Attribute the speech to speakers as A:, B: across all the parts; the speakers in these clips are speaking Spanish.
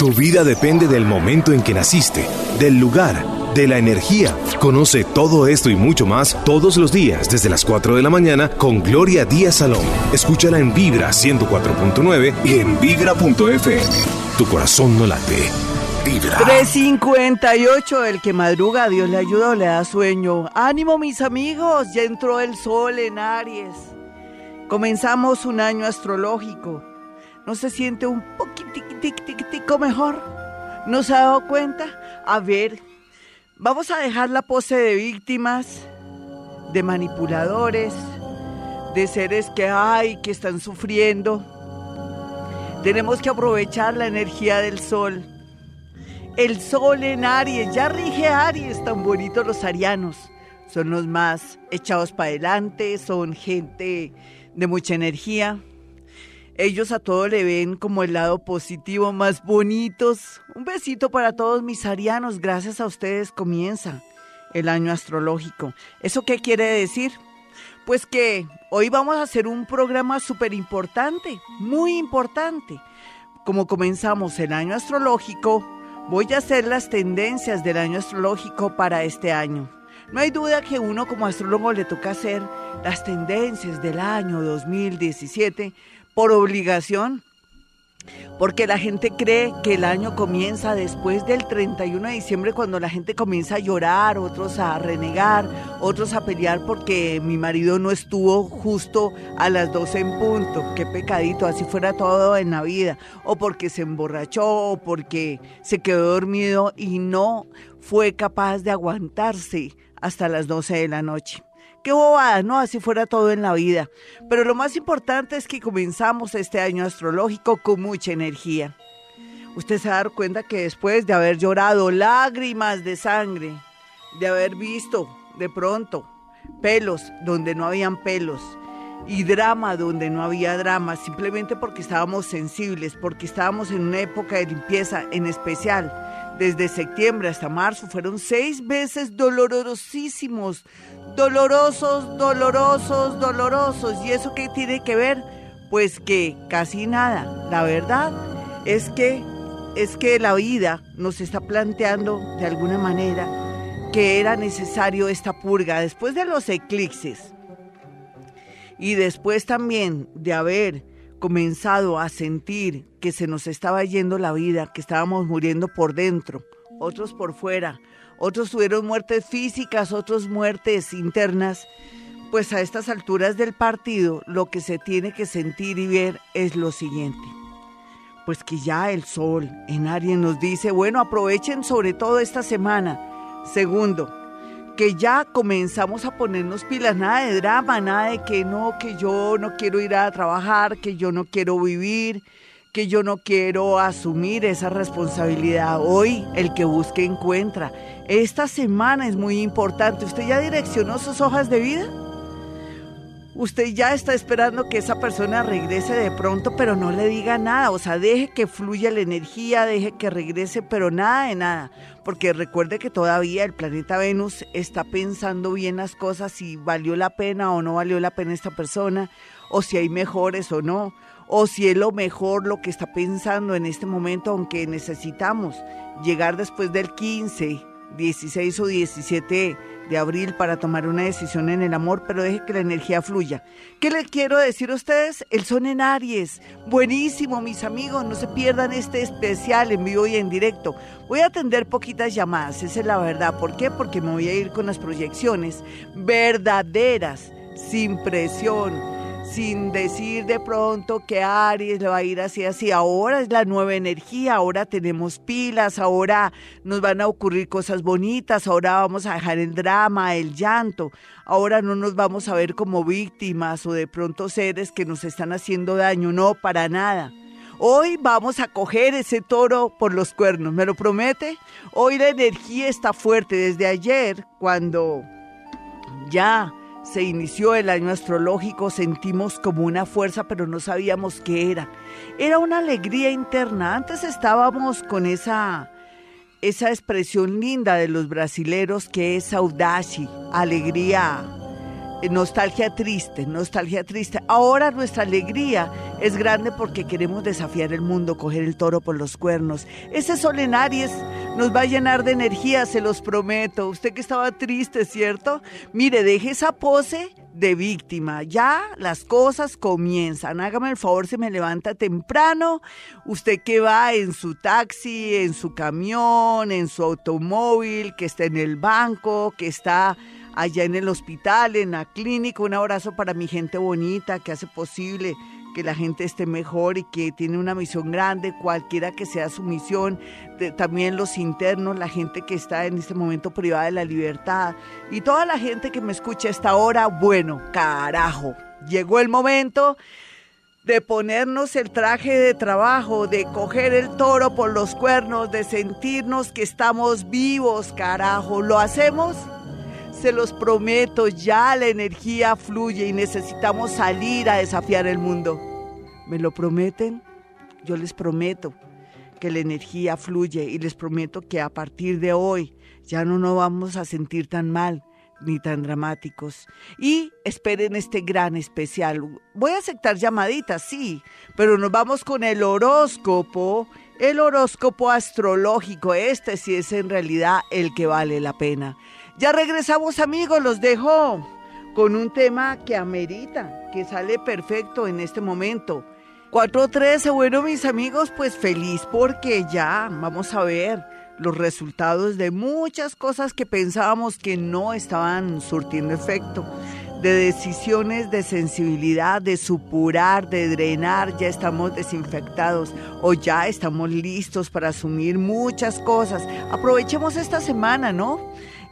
A: Tu vida depende del momento en que naciste, del lugar, de la energía. Conoce todo esto y mucho más todos los días desde las 4 de la mañana con Gloria Díaz Salón. Escúchala en Vibra 104.9 y en vibra.fm. Tu corazón no late. Vibra.
B: 358, el que madruga, Dios le ayuda o le da sueño. Ánimo mis amigos, ya entró el sol en Aries. Comenzamos un año astrológico. ¿No se siente un poquitico mejor? ¿No se ha dado cuenta? A ver, vamos a dejar la pose de víctimas, de manipuladores, de seres que hay, que están sufriendo. Tenemos que aprovechar la energía del sol. El sol en Aries, ya rige Aries, tan bonitos los arianos. Son los más echados para adelante, son gente de mucha energía. Ellos a todo le ven como el lado positivo, más bonitos. Un besito para todos mis arianos. Gracias a ustedes comienza el año astrológico. ¿Eso qué quiere decir? Pues que hoy vamos a hacer un programa súper importante, muy importante. Como comenzamos el año astrológico, voy a hacer las tendencias del año astrológico para este año. No hay duda que uno como astrólogo le toca hacer las tendencias del año 2017 por obligación, porque la gente cree que el año comienza después del 31 de diciembre cuando la gente comienza a llorar, otros a renegar, otros a pelear porque mi marido no estuvo justo a las 12 en punto. Qué pecadito, así fuera todo en la vida. O porque se emborrachó, o porque se quedó dormido y no fue capaz de aguantarse hasta las 12 de la noche. Qué bobada, ¿no? Así fuera todo en la vida. Pero lo más importante es que comenzamos este año astrológico con mucha energía. Usted se va a dar cuenta que después de haber llorado lágrimas de sangre, de haber visto de pronto pelos donde no habían pelos y drama donde no había drama, simplemente porque estábamos sensibles, porque estábamos en una época de limpieza en especial desde septiembre hasta marzo fueron seis meses dolorosísimos, dolorosos, dolorosos, dolorosos. ¿Y eso qué tiene que ver? Pues que casi nada. La verdad es que es que la vida nos está planteando de alguna manera que era necesario esta purga después de los eclipses y después también de haber comenzado a sentir que se nos estaba yendo la vida, que estábamos muriendo por dentro, otros por fuera, otros tuvieron muertes físicas, otros muertes internas, pues a estas alturas del partido lo que se tiene que sentir y ver es lo siguiente. Pues que ya el sol en Aries nos dice, bueno, aprovechen sobre todo esta semana. Segundo, que ya comenzamos a ponernos pilas, nada de drama, nada de que no, que yo no quiero ir a trabajar, que yo no quiero vivir, que yo no quiero asumir esa responsabilidad. Hoy el que busque encuentra. Esta semana es muy importante. ¿Usted ya direccionó sus hojas de vida? Usted ya está esperando que esa persona regrese de pronto, pero no le diga nada. O sea, deje que fluya la energía, deje que regrese, pero nada de nada. Porque recuerde que todavía el planeta Venus está pensando bien las cosas, si valió la pena o no valió la pena esta persona, o si hay mejores o no, o si es lo mejor lo que está pensando en este momento, aunque necesitamos llegar después del 15, 16 o 17 de abril para tomar una decisión en el amor, pero deje que la energía fluya. ¿Qué les quiero decir a ustedes? El son en Aries. Buenísimo, mis amigos. No se pierdan este especial en vivo y en directo. Voy a atender poquitas llamadas, esa es la verdad. ¿Por qué? Porque me voy a ir con las proyecciones verdaderas, sin presión sin decir de pronto que Aries le va a ir así, así. Ahora es la nueva energía, ahora tenemos pilas, ahora nos van a ocurrir cosas bonitas, ahora vamos a dejar el drama, el llanto, ahora no nos vamos a ver como víctimas o de pronto seres que nos están haciendo daño, no, para nada. Hoy vamos a coger ese toro por los cuernos, ¿me lo promete? Hoy la energía está fuerte desde ayer, cuando ya se inició el año astrológico, sentimos como una fuerza, pero no sabíamos qué era. Era una alegría interna. Antes estábamos con esa, esa expresión linda de los brasileros que es audaci, alegría nostalgia triste, nostalgia triste. Ahora nuestra alegría es grande porque queremos desafiar el mundo, coger el toro por los cuernos. Ese sol en Aries nos va a llenar de energía, se los prometo. Usted que estaba triste, ¿cierto? Mire, deje esa pose de víctima. Ya las cosas comienzan. Hágame el favor, se me levanta temprano. Usted que va en su taxi, en su camión, en su automóvil, que está en el banco, que está allá en el hospital, en la clínica. Un abrazo para mi gente bonita que hace posible que la gente esté mejor y que tiene una misión grande, cualquiera que sea su misión, también los internos, la gente que está en este momento privada de la libertad y toda la gente que me escucha a esta hora, bueno, carajo, llegó el momento de ponernos el traje de trabajo, de coger el toro por los cuernos, de sentirnos que estamos vivos, carajo, ¿lo hacemos? Se los prometo, ya la energía fluye y necesitamos salir a desafiar el mundo. ¿Me lo prometen? Yo les prometo que la energía fluye y les prometo que a partir de hoy ya no nos vamos a sentir tan mal ni tan dramáticos. Y esperen este gran especial. Voy a aceptar llamaditas, sí, pero nos vamos con el horóscopo, el horóscopo astrológico. Este sí es en realidad el que vale la pena. Ya regresamos amigos, los dejo con un tema que amerita, que sale perfecto en este momento. 413, bueno mis amigos, pues feliz porque ya vamos a ver los resultados de muchas cosas que pensábamos que no estaban surtiendo efecto, de decisiones de sensibilidad, de supurar, de drenar, ya estamos desinfectados o ya estamos listos para asumir muchas cosas. Aprovechemos esta semana, ¿no?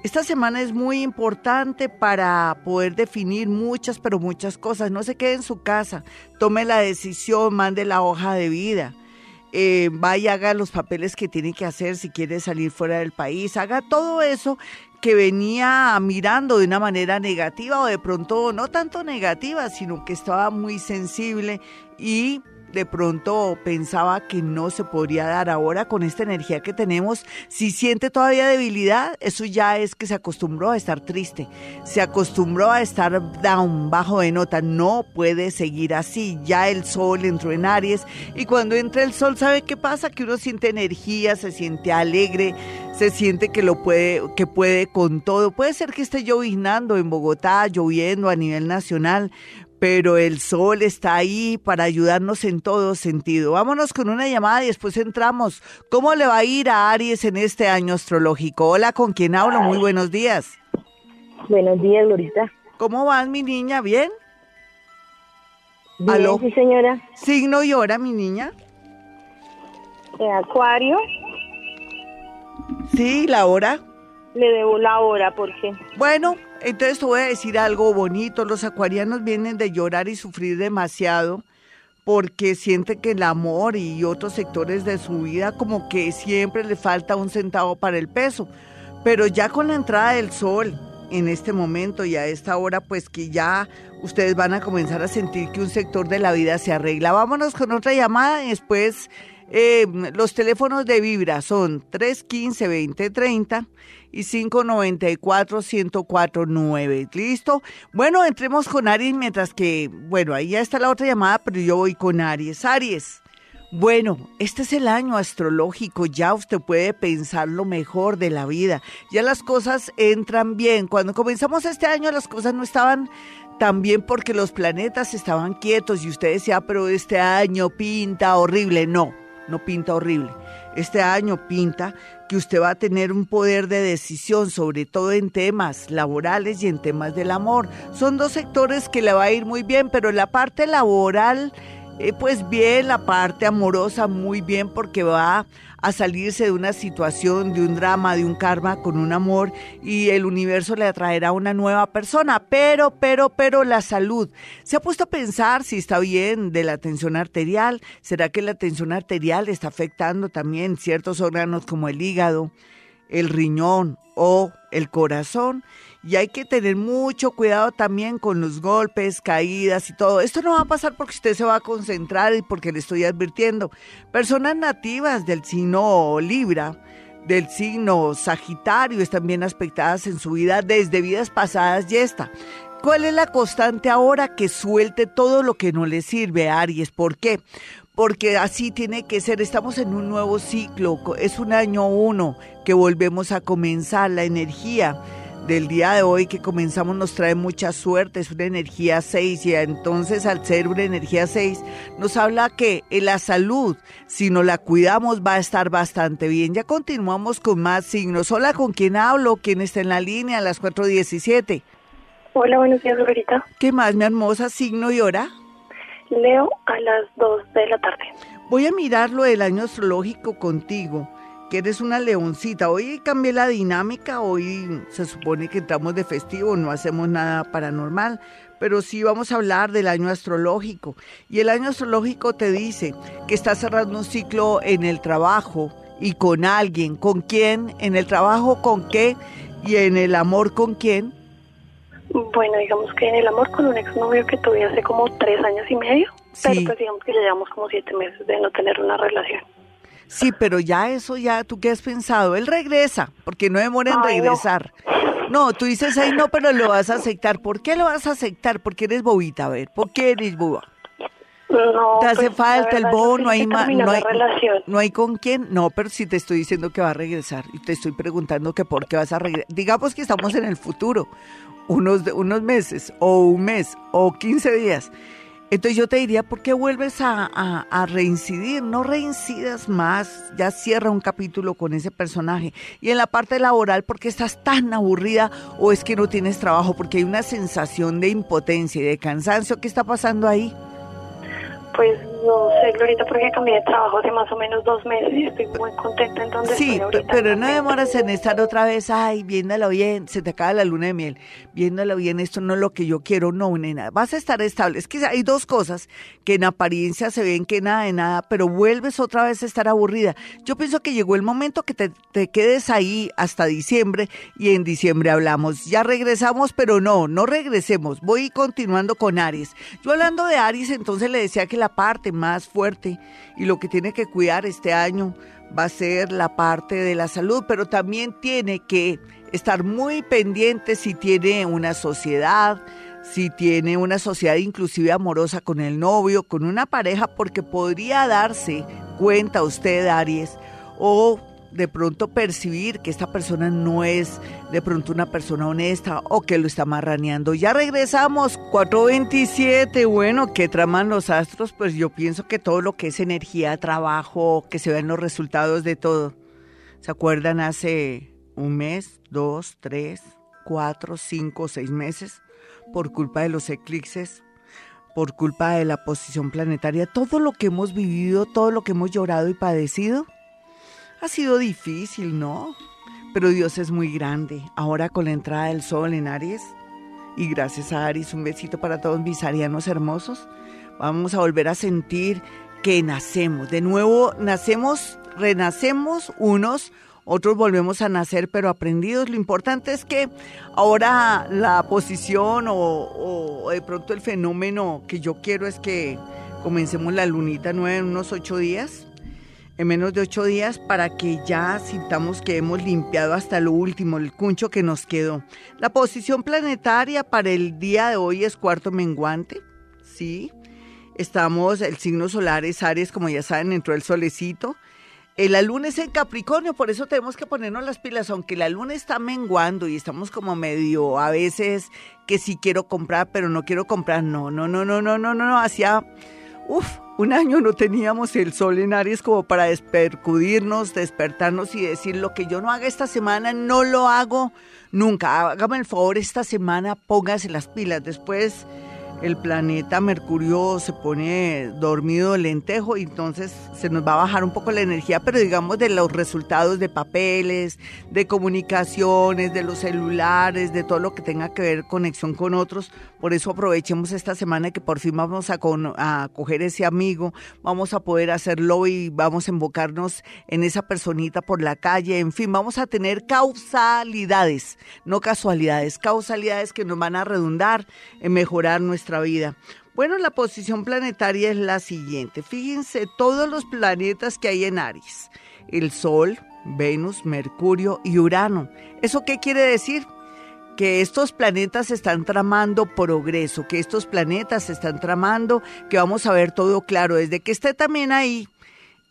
B: Esta semana es muy importante para poder definir muchas, pero muchas cosas. No se quede en su casa, tome la decisión, mande la hoja de vida. Eh, vaya, haga los papeles que tiene que hacer si quiere salir fuera del país, haga todo eso que venía mirando de una manera negativa o de pronto no tanto negativa, sino que estaba muy sensible y de pronto pensaba que no se podría dar ahora con esta energía que tenemos. Si siente todavía debilidad, eso ya es que se acostumbró a estar triste, se acostumbró a estar down, bajo de nota. No puede seguir así. Ya el sol entró en Aries y cuando entra el sol, ¿sabe qué pasa? Que uno siente energía, se siente alegre, se siente que lo puede, que puede con todo. Puede ser que esté lloviznando en Bogotá, lloviendo a nivel nacional, pero el sol está ahí para ayudarnos en todo sentido. Vámonos con una llamada y después entramos. ¿Cómo le va a ir a Aries en este año astrológico? Hola, ¿con quién hablo? Muy buenos días.
C: Buenos días, Lorita.
B: ¿Cómo vas, mi niña? ¿Bien?
C: Bien, ¿Aló? sí, señora.
B: ¿Signo y hora, mi niña?
C: Acuario.
B: Sí, ¿la hora?
C: Le debo la hora, ¿por qué?
B: Bueno, entonces te voy a decir algo bonito. Los acuarianos vienen de llorar y sufrir demasiado porque sienten que el amor y otros sectores de su vida como que siempre le falta un centavo para el peso. Pero ya con la entrada del sol en este momento y a esta hora, pues que ya ustedes van a comenzar a sentir que un sector de la vida se arregla. Vámonos con otra llamada y después eh, los teléfonos de Vibra son 315-2030 y 594-1049. ¿Listo? Bueno, entremos con Aries mientras que, bueno, ahí ya está la otra llamada, pero yo voy con Aries. Aries. Bueno, este es el año astrológico, ya usted puede pensar lo mejor de la vida, ya las cosas entran bien. Cuando comenzamos este año las cosas no estaban tan bien porque los planetas estaban quietos y usted decía, pero este año pinta horrible. No, no pinta horrible. Este año pinta que usted va a tener un poder de decisión, sobre todo en temas laborales y en temas del amor. Son dos sectores que le va a ir muy bien, pero la parte laboral, eh, pues bien, la parte amorosa muy bien porque va a salirse de una situación, de un drama, de un karma con un amor y el universo le atraerá una nueva persona. Pero, pero, pero la salud. ¿Se ha puesto a pensar si está bien de la tensión arterial? ¿Será que la tensión arterial está afectando también ciertos órganos como el hígado, el riñón o el corazón? Y hay que tener mucho cuidado también con los golpes, caídas y todo. Esto no va a pasar porque usted se va a concentrar y porque le estoy advirtiendo. Personas nativas del signo Libra, del signo Sagitario están bien aspectadas en su vida desde vidas pasadas y esta. ¿Cuál es la constante ahora? Que suelte todo lo que no le sirve, Aries. ¿Por qué? Porque así tiene que ser. Estamos en un nuevo ciclo. Es un año uno que volvemos a comenzar la energía del día de hoy que comenzamos nos trae mucha suerte, es una energía 6 y entonces al ser una energía 6 nos habla que en la salud, si nos la cuidamos, va a estar bastante bien. Ya continuamos con más signos. Hola, ¿con quién hablo? ¿Quién está en la línea a las 4.17?
D: Hola, buenos días, Roberita.
B: ¿Qué más, mi hermosa signo y hora?
D: Leo a las 2 de la tarde.
B: Voy a mirar lo del año astrológico contigo que eres una leoncita. Hoy cambié la dinámica, hoy se supone que entramos de festivo, no hacemos nada paranormal, pero sí vamos a hablar del año astrológico. Y el año astrológico te dice que estás cerrando un ciclo en el trabajo y con alguien. ¿Con quién? En el trabajo, ¿con qué? Y en el amor, ¿con quién?
D: Bueno, digamos que en el amor con un exnovio que tuve hace como tres años y medio, pero pues digamos que ya llevamos como siete meses de no tener una relación.
B: Sí, pero ya eso, ya, ¿tú qué has pensado? Él regresa, porque no demora en regresar. No. tú dices, ay, no, pero lo vas a aceptar. ¿Por qué lo vas a aceptar? Porque eres bobita, a ver, ¿por qué eres boba?
D: No,
B: te hace
D: pues,
B: falta el bobo, no hay más, no hay,
D: relación.
B: no hay con quién, no, pero si te estoy diciendo que va a regresar y te estoy preguntando que por qué vas a regresar, digamos que estamos en el futuro, unos, unos meses o un mes o 15 días, entonces yo te diría, ¿por qué vuelves a, reincidir? No reincidas más, ya cierra un capítulo con ese personaje. Y en la parte laboral, ¿por qué estás tan aburrida o es que no tienes trabajo? Porque hay una sensación de impotencia y de cansancio. ¿Qué está pasando ahí?
D: Pues no sé, Glorita, porque cambié de trabajo hace más o menos dos meses y estoy muy contenta en donde
B: sí,
D: estoy ahorita.
B: pero no demoras en estar otra vez, ay, viéndolo bien, se te acaba la luna de miel, viéndolo bien, esto no es lo que yo quiero, no, nena, vas a estar estable. Es que hay dos cosas que en apariencia se ven que nada de nada, pero vuelves otra vez a estar aburrida. Yo pienso que llegó el momento que te, te quedes ahí hasta diciembre y en diciembre hablamos. Ya regresamos, pero no, no regresemos. Voy continuando con Aries. Yo hablando de Aries, entonces le decía que la parte más fuerte y lo que tiene que cuidar este año va a ser la parte de la salud, pero también tiene que estar muy pendiente si tiene una sociedad, si tiene una sociedad inclusive amorosa con el novio, con una pareja, porque podría darse cuenta usted, Aries, o de pronto percibir que esta persona no es de pronto una persona honesta o que lo está marraneando. Ya regresamos, 427, bueno, ¿qué traman los astros? Pues yo pienso que todo lo que es energía, trabajo, que se ven los resultados de todo. ¿Se acuerdan hace un mes, dos, tres, cuatro, cinco, seis meses? Por culpa de los eclipses, por culpa de la posición planetaria, todo lo que hemos vivido, todo lo que hemos llorado y padecido ha sido difícil, ¿no? Pero Dios es muy grande. Ahora con la entrada del sol en Aries, y gracias a Aries, un besito para todos mis arianos hermosos, vamos a volver a sentir que nacemos. De nuevo, nacemos, renacemos unos, otros volvemos a nacer, pero aprendidos. Lo importante es que ahora la posición o, o de pronto el fenómeno que yo quiero es que comencemos la lunita nueva en unos ocho días en menos de ocho días para que ya sintamos que hemos limpiado hasta lo último, el cuncho que nos quedó. La posición planetaria para el día de hoy es cuarto menguante, ¿sí? Estamos, el signo solar es Aries, como ya saben, entró el solecito. Eh, la luna es en Capricornio, por eso tenemos que ponernos las pilas, aunque la luna está menguando y estamos como medio a veces que sí quiero comprar, pero no quiero comprar. No, no, no, no, no, no, no, no, hacia Uf, un año no teníamos el sol en Aries como para despercudirnos, despertarnos y decir lo que yo no haga esta semana, no lo hago nunca. Hágame el favor esta semana, póngase las pilas. Después el planeta Mercurio se pone dormido lentejo y entonces se nos va a bajar un poco la energía, pero digamos de los resultados de papeles, de comunicaciones, de los celulares, de todo lo que tenga que ver conexión con otros. Por eso aprovechemos esta semana que por fin vamos a, a coger ese amigo, vamos a poder hacerlo y vamos a invocarnos en esa personita por la calle, en fin, vamos a tener causalidades, no casualidades, causalidades que nos van a redundar en mejorar nuestra vida. Bueno, la posición planetaria es la siguiente. Fíjense todos los planetas que hay en Aries. El Sol, Venus, Mercurio y Urano. ¿Eso qué quiere decir? que estos planetas están tramando progreso, que estos planetas están tramando, que vamos a ver todo claro. Desde que esté también ahí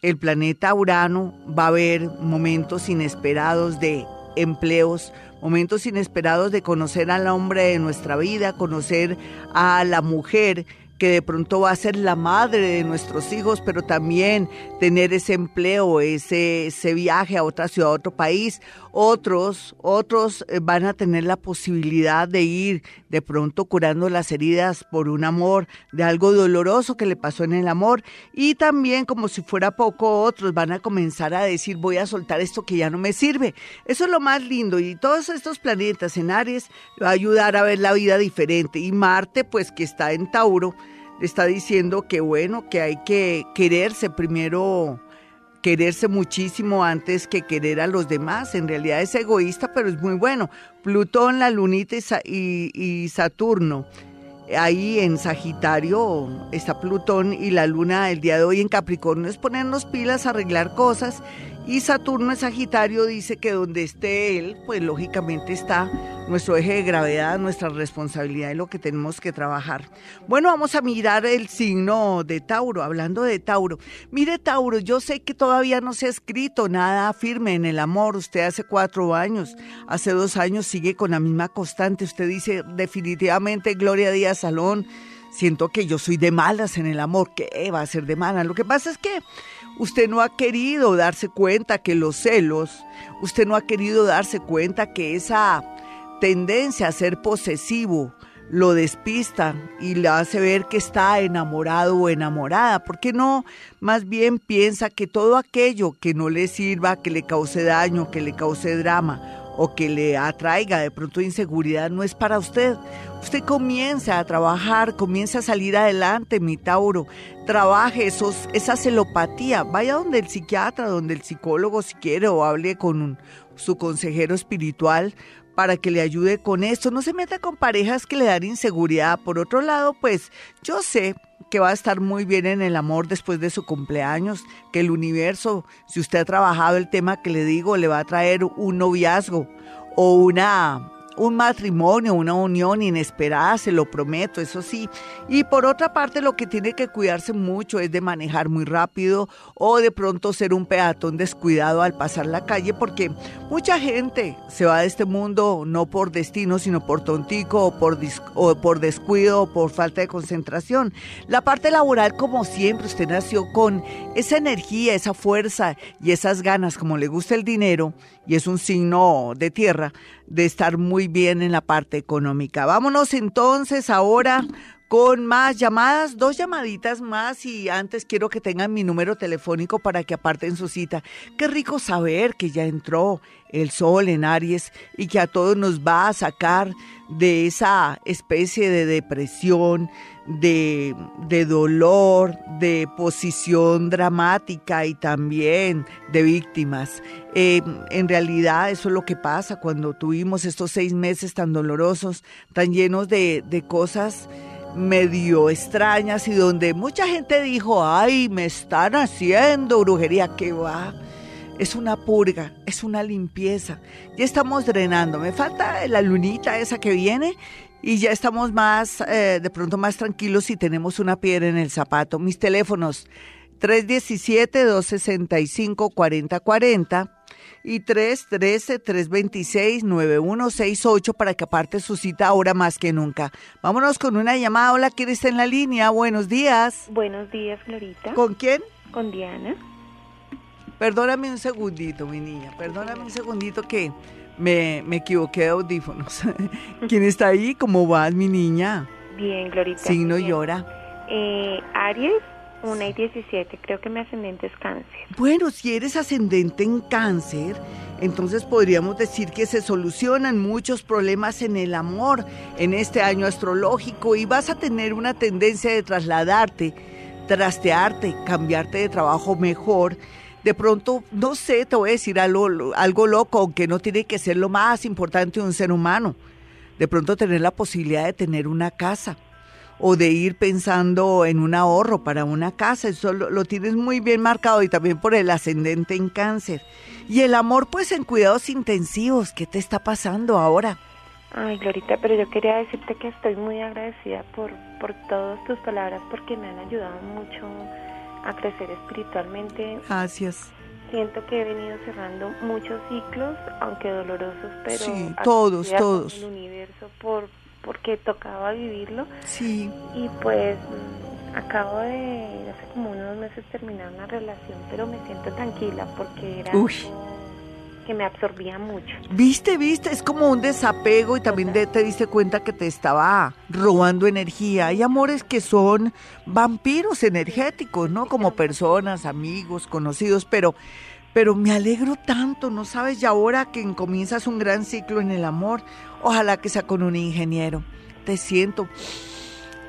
B: el planeta Urano, va a haber momentos inesperados de empleos, momentos inesperados de conocer al hombre de nuestra vida, conocer a la mujer que de pronto va a ser la madre de nuestros hijos, pero también tener ese empleo, ese, ese viaje a otra ciudad, a otro país. Otros, otros eh, van a tener la posibilidad de ir de pronto curando las heridas por un amor, de algo doloroso que le pasó en el amor. Y también, como si fuera poco, otros van a comenzar a decir, voy a soltar esto que ya no me sirve. Eso es lo más lindo. Y todos estos planetas en Aries va a ayudar a ver la vida diferente. Y Marte, pues que está en Tauro, está diciendo que bueno, que hay que quererse primero, quererse muchísimo antes que querer a los demás. En realidad es egoísta, pero es muy bueno. Plutón, la lunita y, y Saturno. Ahí en Sagitario está Plutón y la luna el día de hoy en Capricornio es ponernos pilas, arreglar cosas y Saturno en Sagitario dice que donde esté él, pues lógicamente está nuestro eje de gravedad, nuestra responsabilidad y lo que tenemos que trabajar. Bueno, vamos a mirar el signo de Tauro, hablando de Tauro. Mire Tauro, yo sé que todavía no se ha escrito nada firme en el amor. Usted hace cuatro años, hace dos años sigue con la misma constante. Usted dice definitivamente Gloria Díaz Salón. Siento que yo soy de malas en el amor. ¿Qué va a ser de malas? Lo que pasa es que Usted no ha querido darse cuenta que los celos, usted no ha querido darse cuenta que esa tendencia a ser posesivo lo despista y le hace ver que está enamorado o enamorada. ¿Por qué no más bien piensa que todo aquello que no le sirva, que le cause daño, que le cause drama o que le atraiga de pronto inseguridad no es para usted? Usted comienza a trabajar, comienza a salir adelante, mi Tauro. Trabaje esos, esa celopatía. Vaya donde el psiquiatra, donde el psicólogo si quiere o hable con su consejero espiritual para que le ayude con esto. No se meta con parejas que le dan inseguridad. Por otro lado, pues yo sé que va a estar muy bien en el amor después de su cumpleaños, que el universo, si usted ha trabajado el tema que le digo, le va a traer un noviazgo o una un matrimonio, una unión inesperada, se lo prometo, eso sí. Y por otra parte, lo que tiene que cuidarse mucho es de manejar muy rápido o de pronto ser un peatón descuidado al pasar la calle, porque mucha gente se va de este mundo no por destino, sino por tontico o por, o por descuido o por falta de concentración. La parte laboral, como siempre, usted nació con esa energía, esa fuerza y esas ganas, como le gusta el dinero, y es un signo de tierra, de estar muy bien en la parte económica. Vámonos entonces ahora con más llamadas, dos llamaditas más y antes quiero que tengan mi número telefónico para que aparten su cita. Qué rico saber que ya entró el sol en Aries y que a todos nos va a sacar de esa especie de depresión, de, de, dolor, de posición dramática y también de víctimas. Eh, en realidad eso es lo que pasa cuando tuvimos estos seis meses tan dolorosos, tan llenos de, de cosas medio extrañas y donde mucha gente dijo, ay, me están haciendo brujería, que va. Es una purga, es una limpieza. Ya estamos drenando. Me falta la lunita esa que viene y ya estamos más, eh, de pronto más tranquilos si tenemos una piedra en el zapato. Mis teléfonos 317-265-4040 y 313-326-9168 para que aparte su cita ahora más que nunca. Vámonos con una llamada. Hola, ¿quién está en la línea? Buenos días.
C: Buenos días, Florita.
B: ¿Con quién?
C: Con Diana.
B: Perdóname un segundito, mi niña. Perdóname un segundito que me, me equivoqué de audífonos. ¿Quién está ahí? ¿Cómo vas, mi niña?
C: Bien, Glorita.
B: Signo llora.
C: Eh, Aries, 1 y 17, creo que mi ascendente es cáncer.
B: Bueno, si eres ascendente en cáncer, entonces podríamos decir que se solucionan muchos problemas en el amor en este año astrológico y vas a tener una tendencia de trasladarte, trastearte, cambiarte de trabajo mejor de pronto, no sé, te voy a decir algo, algo loco, aunque no tiene que ser lo más importante de un ser humano. De pronto tener la posibilidad de tener una casa o de ir pensando en un ahorro para una casa. Eso lo, tienes muy bien marcado y también por el ascendente en cáncer. Y el amor, pues en cuidados intensivos. ¿Qué te está pasando ahora?
C: Ay, Glorita, pero yo quería decirte que estoy muy agradecida por, por todas tus palabras porque me han ayudado mucho a crecer espiritualmente.
B: Gracias.
C: Siento que he venido cerrando muchos ciclos, aunque dolorosos, pero
B: sí, todos, todos.
C: El universo por porque tocaba vivirlo.
B: Sí.
C: Y pues acabo de hace como unos meses terminar una relación, pero me siento tranquila porque era que me absorbía mucho.
B: Viste, viste, es como un desapego y también te diste cuenta que te estaba robando energía. Hay amores que son vampiros energéticos, ¿no? Como personas, amigos, conocidos, pero pero me alegro tanto, ¿no sabes? Y ahora que comienzas un gran ciclo en el amor, ojalá que sea con un ingeniero. Te siento,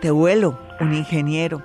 B: te vuelo, un ingeniero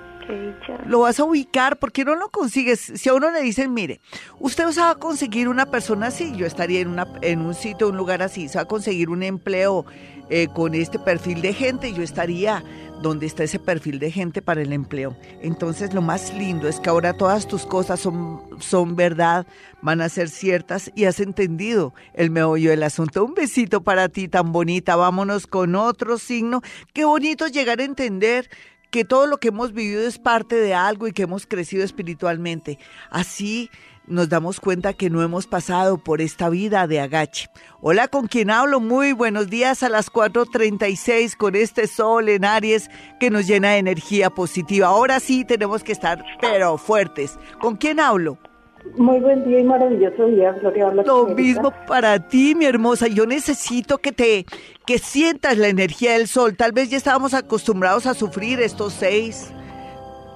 B: lo vas a ubicar porque no lo consigues. Si a uno le dicen, mire, usted va a conseguir una persona así, yo estaría en, una, en un sitio, un lugar así, se va a conseguir un empleo eh, con este perfil de gente, yo estaría donde está ese perfil de gente para el empleo. Entonces lo más lindo es que ahora todas tus cosas son, son verdad, van a ser ciertas y has entendido el meollo del asunto. Un besito para ti tan bonita. Vámonos con otro signo. Qué bonito llegar a entender que todo lo que hemos vivido es parte de algo y que hemos crecido espiritualmente. Así nos damos cuenta que no hemos pasado por esta vida de agache. Hola, ¿con quién hablo? Muy buenos días a las 4.36 con este sol en Aries que nos llena de energía positiva. Ahora sí tenemos que estar, pero fuertes. ¿Con quién hablo?
E: Muy buen día y maravilloso día, Gloria.
B: Lo mismo para ti, mi hermosa. Yo necesito que te, que sientas la energía del sol. Tal vez ya estábamos acostumbrados a sufrir estos seis,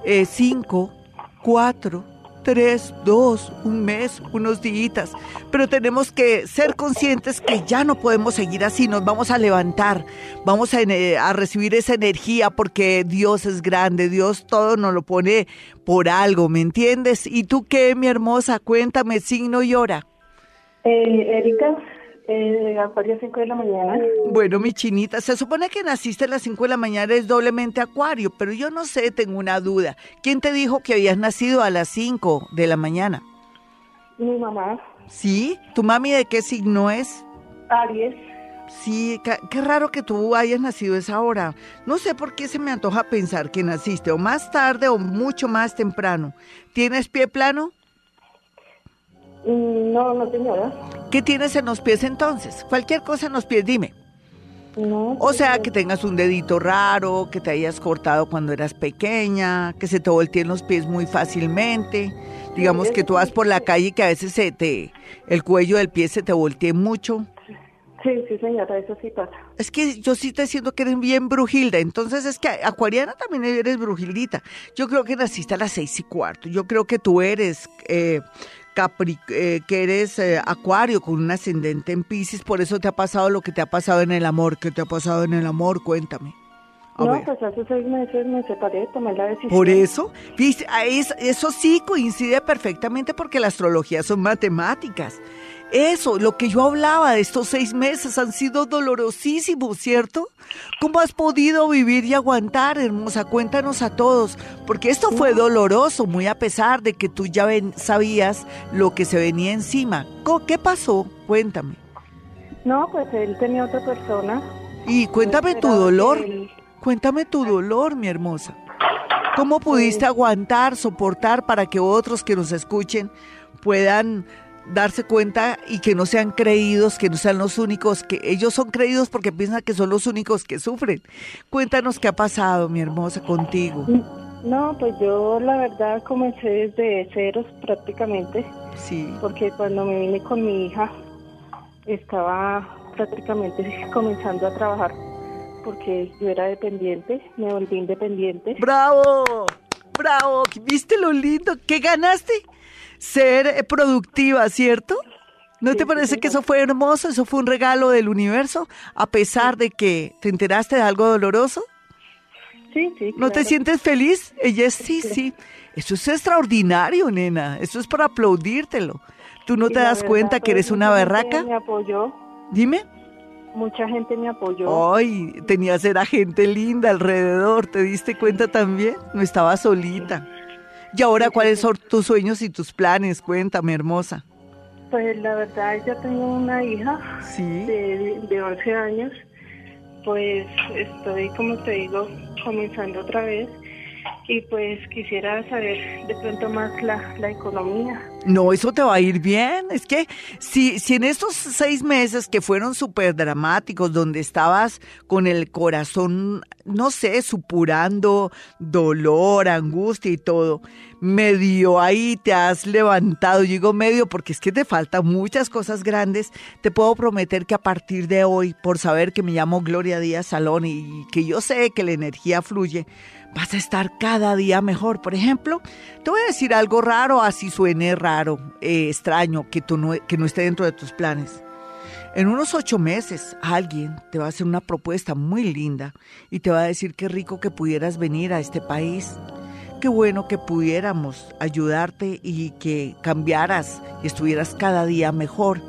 B: eh, cinco, cuatro, tres, dos, un mes, unos días. Pero tenemos que ser conscientes que ya no podemos seguir así. Nos vamos a levantar, vamos a, recibir esa energía porque Dios es grande. Dios todo nos lo pone por algo, ¿me entiendes? ¿Y tú qué, mi hermosa? Cuéntame, signo y hora.
E: Eh, Erika, eh, Acuario 5 de la mañana.
B: Bueno, mi chinita, se supone que naciste a las 5 de la mañana, es doblemente Acuario, pero yo no sé, tengo una duda. ¿Quién te dijo que habías nacido a las 5 de la mañana?
E: Mi mamá.
B: ¿Sí? ¿Tu mami de qué signo es?
E: Aries.
B: Sí, qué raro que tú hayas nacido a esa hora. No sé por qué se me antoja pensar que naciste o más tarde o mucho más temprano. ¿Tienes pie plano?
E: Mm, no, no señora.
B: ¿Qué tienes en los pies entonces? Cualquier cosa en los pies, dime.
E: No,
B: o sea, que tengas un dedito raro, que te hayas cortado cuando eras pequeña, que se te volteen los pies muy fácilmente. Digamos que tú vas por la calle y que a veces se te, el cuello del pie se te voltee mucho.
E: Sí, sí, señora, eso sí pasa.
B: Es que yo sí te siento que eres bien brujilda, entonces es que acuariana también eres brujildita. Yo creo que naciste a las seis y cuarto, yo creo que tú eres eh, eh, que eres eh, acuario con un ascendente en Pisces, por eso te ha pasado lo que te ha pasado en el amor. ¿Qué te ha pasado en el amor? Cuéntame.
E: no, pues hace seis meses me separé, tomé la decisión.
B: Por eso, eso sí coincide perfectamente porque la astrología son matemáticas. Eso, lo que yo hablaba de estos seis meses han sido dolorosísimos, ¿cierto? ¿Cómo has podido vivir y aguantar, hermosa? Cuéntanos a todos, porque esto fue doloroso, muy a pesar de que tú ya sabías lo que se venía encima. ¿Qué pasó? Cuéntame.
E: No, pues él tenía otra persona.
B: Y cuéntame tu dolor. Cuéntame tu dolor, mi hermosa. ¿Cómo pudiste aguantar, soportar para que otros que nos escuchen puedan darse cuenta y que no sean creídos, que no sean los únicos, que ellos son creídos porque piensan que son los únicos que sufren. Cuéntanos qué ha pasado, mi hermosa, contigo.
E: No, pues yo la verdad comencé desde ceros prácticamente.
B: Sí.
E: Porque cuando me vine con mi hija estaba prácticamente comenzando a trabajar porque yo era dependiente, me volví independiente.
B: ¡Bravo! ¡Bravo! ¿Viste lo lindo? ¿Qué ganaste? Ser eh, productiva, ¿cierto? ¿No te parece que eso fue hermoso? ¿Eso fue un regalo del universo? A pesar de que te enteraste de algo doloroso.
E: Sí, sí.
B: ¿No te sientes feliz? Ella es, sí, sí. Eso es extraordinario, nena. Eso es para aplaudírtelo. ¿Tú no te das cuenta que eres una berraca?
E: Me apoyó.
B: Dime.
E: Mucha gente me apoyó.
B: Ay, tenías era gente linda alrededor. ¿Te diste cuenta también? No estaba solita. Y ahora, ¿cuáles son tus sueños y tus planes? Cuéntame, hermosa.
E: Pues la verdad, ya tengo una hija
B: ¿Sí?
E: de, de 11 años pues estoy, como te digo, comenzando otra vez y pues quisiera saber de pronto más la, la economía.
B: No, eso te va a ir bien. Es que si, si en estos seis meses que fueron súper dramáticos, donde estabas con el corazón, no sé, supurando dolor, angustia y todo, medio ahí te has levantado, yo digo medio porque es que te faltan muchas cosas grandes, te puedo prometer que a partir de hoy, por saber que me llamo Gloria Díaz Salón y que yo sé que la energía fluye, vas a estar cada día mejor. Por ejemplo, te voy a decir algo raro, así suene raro, eh, extraño, que, tú no, que no esté dentro de tus planes. En unos ocho meses alguien te va a hacer una propuesta muy linda y te va a decir qué rico que pudieras venir a este país. Qué bueno que pudiéramos ayudarte y que cambiaras y estuvieras cada día mejor.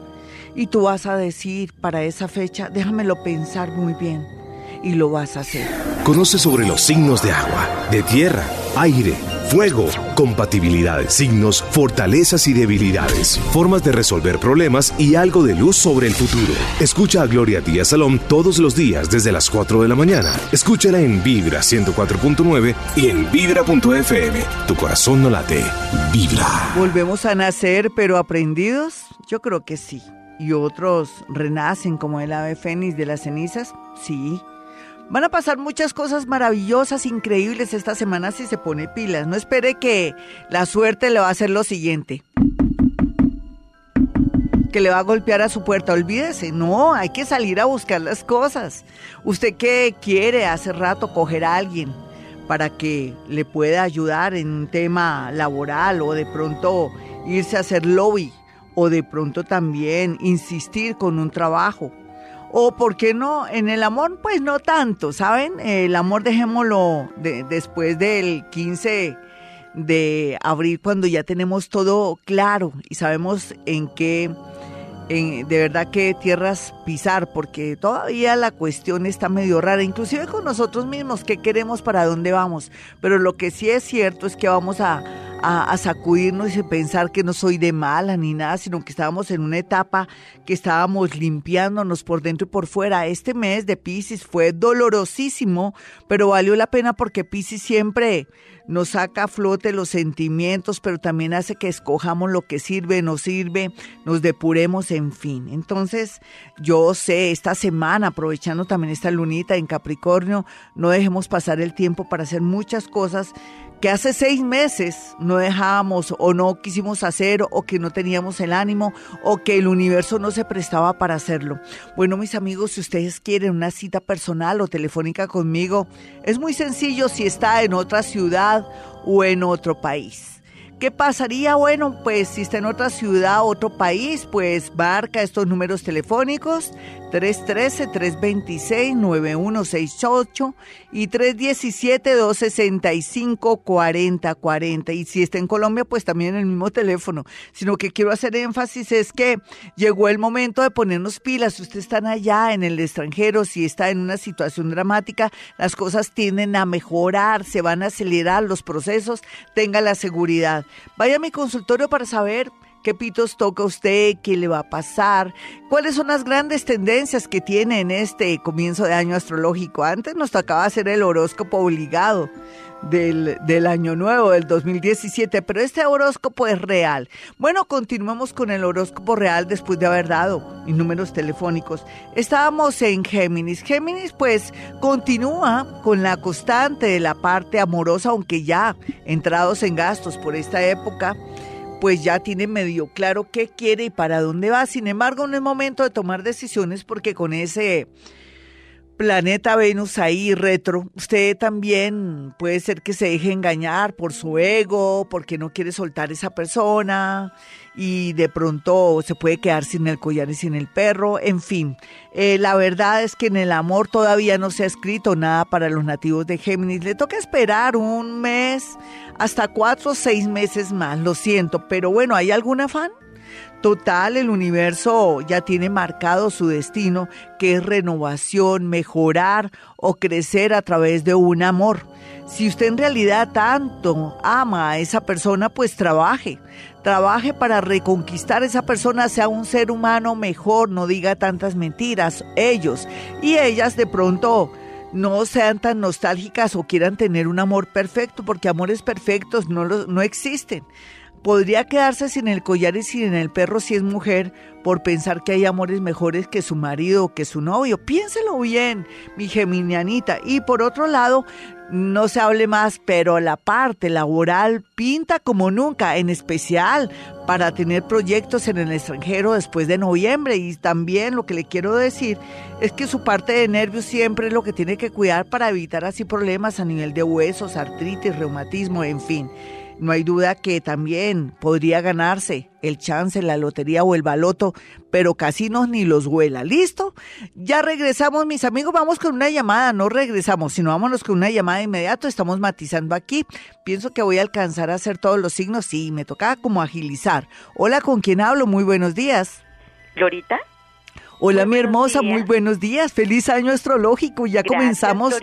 B: Y tú vas a decir para esa fecha, déjamelo pensar muy bien y lo vas a hacer.
A: Conoce sobre los signos de agua, de tierra, aire, fuego, compatibilidades, signos, fortalezas y debilidades, formas de resolver problemas y algo de luz sobre el futuro. Escucha a Gloria Díaz Salón todos los días desde las 4 de la mañana. Escúchala en Vibra 104.9 y en Vibra.fm. Tu corazón no late, vibra.
B: ¿Volvemos a nacer pero aprendidos? Yo creo que sí. ¿Y otros renacen como el ave fénix de las cenizas? Sí. Van a pasar muchas cosas maravillosas, increíbles esta semana si se pone pilas. No espere que la suerte le va a hacer lo siguiente. Que le va a golpear a su puerta. Olvídese, no, hay que salir a buscar las cosas. ¿Usted qué quiere hace rato coger a alguien para que le pueda ayudar en un tema laboral o de pronto irse a hacer lobby o de pronto también insistir con un trabajo? O, ¿por qué no? En el amor, pues no tanto, ¿saben? El amor dejémoslo después del 15 de abril, cuando ya tenemos todo claro y sabemos en qué, en, de verdad qué tierras pisar, porque todavía la cuestión está medio rara, inclusive con nosotros mismos, qué queremos, para dónde vamos. Pero lo que sí es cierto es que vamos a sacudirnos y pensar que no soy de mala ni nada, sino que estábamos en una etapa que estábamos limpiándonos por dentro y por fuera. Este mes de Pisces fue dolorosísimo, pero valió la pena porque Pisces siempre nos saca a flote los sentimientos, pero también hace que escojamos lo que sirve, no sirve, nos depuremos, en fin. Entonces, yo sé, esta semana, aprovechando también esta lunita en Capricornio, no dejemos pasar el tiempo para hacer muchas cosas que hace seis meses no dejábamos o no quisimos hacer o que no teníamos el ánimo o que el universo no se prestaba para hacerlo. Bueno, mis amigos, si ustedes quieren una cita personal o telefónica conmigo, es muy sencillo si está en otra ciudad o en otro país. ¿Qué pasaría? Bueno, pues si está en otra ciudad, otro país, pues marca estos números telefónicos 313-326-9168 y 317-265-4040. Y si está en Colombia, pues también el mismo teléfono. Sino que quiero hacer énfasis es que llegó el momento de ponernos pilas. Si ustedes están allá en el extranjero, si está en una situación dramática, las cosas tienden a mejorar, se van a acelerar los procesos, tenga la seguridad. Vaya a mi consultorio para saber qué pitos toca usted, qué le va a pasar, cuáles son las grandes tendencias que tiene en este comienzo de año astrológico. Antes nos tocaba hacer el horóscopo obligado. Del, del, año nuevo, del 2017, pero este horóscopo es real. Bueno, continuamos con el horóscopo real después de haber dado mis números telefónicos. Estábamos en Géminis. Géminis pues continúa con la constante de la parte amorosa, aunque ya entrados en gastos por esta época pues ya tiene medio claro qué quiere y para dónde va. Sin embargo, no es momento de tomar decisiones porque con ese planeta Venus ahí retro, usted también puede ser que se deje engañar por su ego, porque no quiere soltar esa persona y de pronto se puede quedar sin el collar y sin el perro, en fin. Eh, la verdad es que en el amor todavía no se ha escrito nada para los nativos de Géminis. Le toca esperar un mes, hasta cuatro o seis meses más, lo siento, pero bueno, ¿hay algún afán? Total, el universo ya tiene marcado su destino, que es renovación, mejorar o crecer a través de un amor. Si usted en realidad tanto ama a esa persona, pues trabaje. Trabaje para reconquistar a esa persona, sea un ser humano mejor, no diga tantas mentiras. Ellos y ellas de pronto no sean tan nostálgicas o quieran tener un amor perfecto, porque amores perfectos no, no existen. Podría quedarse sin el collar y sin el perro si es mujer por pensar que hay amores mejores que su marido o que su novio. Piénselo bien, mi geminianita. Y por otro lado, no se hable más, pero la parte laboral pinta como nunca, en especial para tener proyectos en el extranjero después de noviembre. Y también lo que le quiero decir es que su parte de nervios siempre es lo que tiene que cuidar para evitar así problemas a nivel de huesos, artritis, reumatismo, en fin. No hay duda que también podría ganarse el chance, la lotería o el baloto, pero casinos ni los huela. ¿Listo? Ya regresamos, mis amigos. Vamos con una llamada. No regresamos, sino vámonos con una llamada inmediato. Estamos matizando aquí. Pienso que voy a alcanzar a hacer todos los signos. Sí, me toca como agilizar. Hola, ¿con quién hablo? Muy buenos días.
F: ¿Glorita?
B: Hola, mi hermosa, muy buenos días. Feliz año astrológico. Ya comenzamos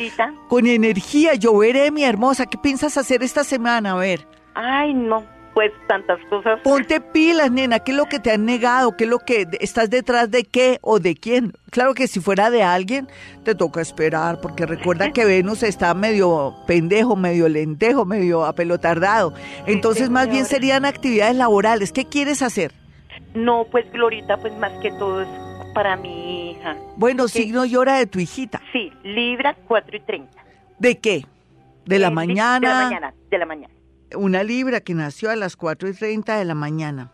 B: con energía. Yo veré, mi hermosa. ¿Qué piensas hacer esta semana? A ver.
F: Ay, no, pues tantas cosas.
B: Ponte pilas, nena, ¿qué es lo que te han negado? ¿Qué es lo que estás detrás de qué o de quién? Claro que si fuera de alguien, te toca esperar, porque recuerda que Venus está medio pendejo, medio lentejo, medio apelotardado. Entonces, más bien serían actividades laborales. ¿Qué quieres hacer?
F: No, pues Glorita, pues más que todo es para mi hija.
B: Bueno, signo y hora de tu hijita.
F: Sí, Libra 4 y 30.
B: ¿De qué? ¿De la mañana?
F: De la mañana, de la mañana
B: una libra que nació a las 4 y 30 de la mañana.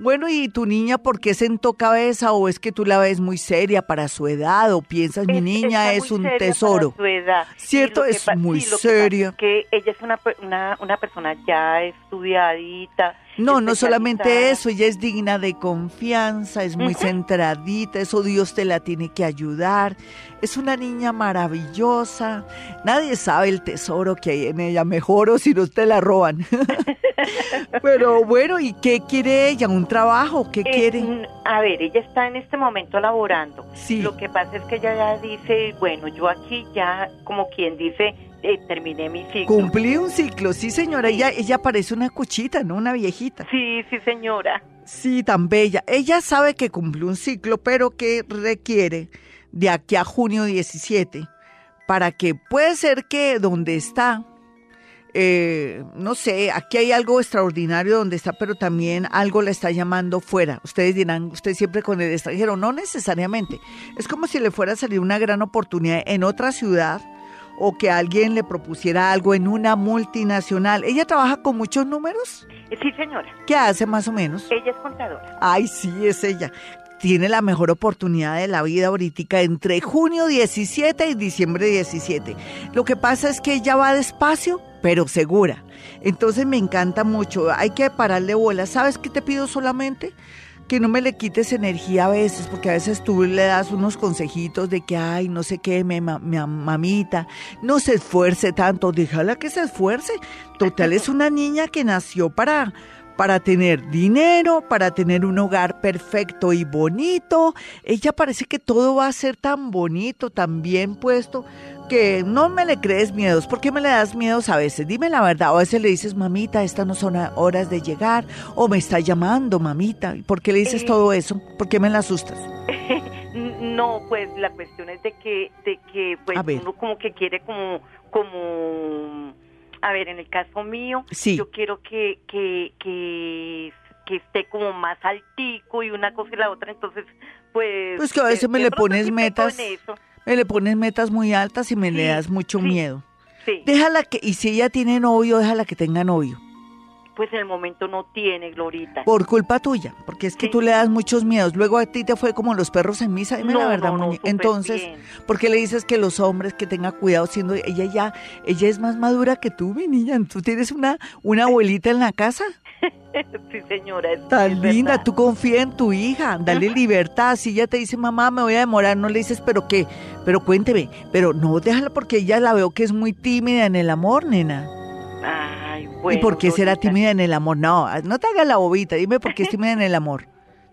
B: Bueno, ¿y tu niña por qué sentó cabeza o es que tú la ves muy seria para su edad o piensas mi niña es un tesoro?
F: su edad.
B: Cierto, es muy seria.
F: Que, ella es una, una, una persona ya estudiadita,
B: no, no solamente eso, ella es digna de confianza, es muy centradita, eso Dios te la tiene que ayudar. Es una niña maravillosa. Nadie sabe el tesoro que hay en ella, mejor o si no te la roban. Pero bueno, ¿y qué quiere ella? ¿Un trabajo? ¿Qué eh, quiere?
F: A ver, ella está en este momento laborando. Sí. Lo que pasa es que ella ya dice, bueno, yo aquí ya, como quien dice, eh, terminé mi ciclo.
B: Cumplí un ciclo, sí señora, Ella, ella parece una cuchita, ¿no? Una viejita.
F: Sí, sí señora.
B: Sí, tan bella. Ella sabe que cumplió un ciclo, pero que requiere de aquí a junio 17 para que puede ser que donde está, eh, no sé, aquí hay algo extraordinario donde está, pero también algo la está llamando fuera. Ustedes dirán, usted siempre con el extranjero, no necesariamente. Es como si le fuera a salir una gran oportunidad en otra ciudad o que alguien le propusiera algo en una multinacional. ¿Ella trabaja con muchos números?
F: Sí, señora.
B: ¿Qué hace más o menos?
F: Ella es contadora.
B: Ay, sí, es ella. Tiene la mejor oportunidad de la vida ahorita entre junio 17 y diciembre 17. Lo que pasa es que ella va despacio, pero segura. Entonces me encanta mucho. Hay que pararle bola. ¿Sabes qué te pido solamente? Que no me le quites energía a veces, porque a veces tú le das unos consejitos de que, ay, no sé qué, mi, mamita, no se esfuerce tanto, déjala que se esfuerce. Total, es una niña que nació para para tener dinero, para tener un hogar perfecto y bonito. Ella parece que todo va a ser tan bonito, tan bien puesto, que no me le crees miedos. ¿Por qué me le das miedos a veces? Dime la verdad. O a veces le dices, mamita, estas no son horas de llegar. O me está llamando, mamita. ¿Por qué le dices todo eso? ¿Por qué me la asustas?
F: no, pues la cuestión es de que, de que pues uno como que quiere como, como a ver, en el caso mío, yo quiero que, que, que, esté como más altico y una cosa y la otra, entonces, pues...
B: Pues que a veces me le pones metas, me le pones metas muy altas y me le das mucho miedo. Sí. Déjala que, y si ella tiene novio, déjala que tenga novio
F: pues en el momento no tiene, Glorita.
B: Por culpa tuya, porque es que tú le das muchos miedos. Luego a ti te fue como los perros en misa, dime la verdad, Entonces, ¿por qué le dices que los hombres que tenga cuidado siendo ella ya, ella es más madura que tú, mi niña? ¿Tú tienes una, una abuelita en la casa?
F: sí, señora.
B: Tan linda, tú confía en tu hija, dale libertad. Si ella te dice, mamá, me voy a demorar, no le dices, pero qué, pero cuénteme, pero no, déjala porque ella la veo que es muy tímida en el amor, nena. ¿Y por qué será tímida en el amor? No, no te hagas la bobita, dime por qué es tímida en el amor.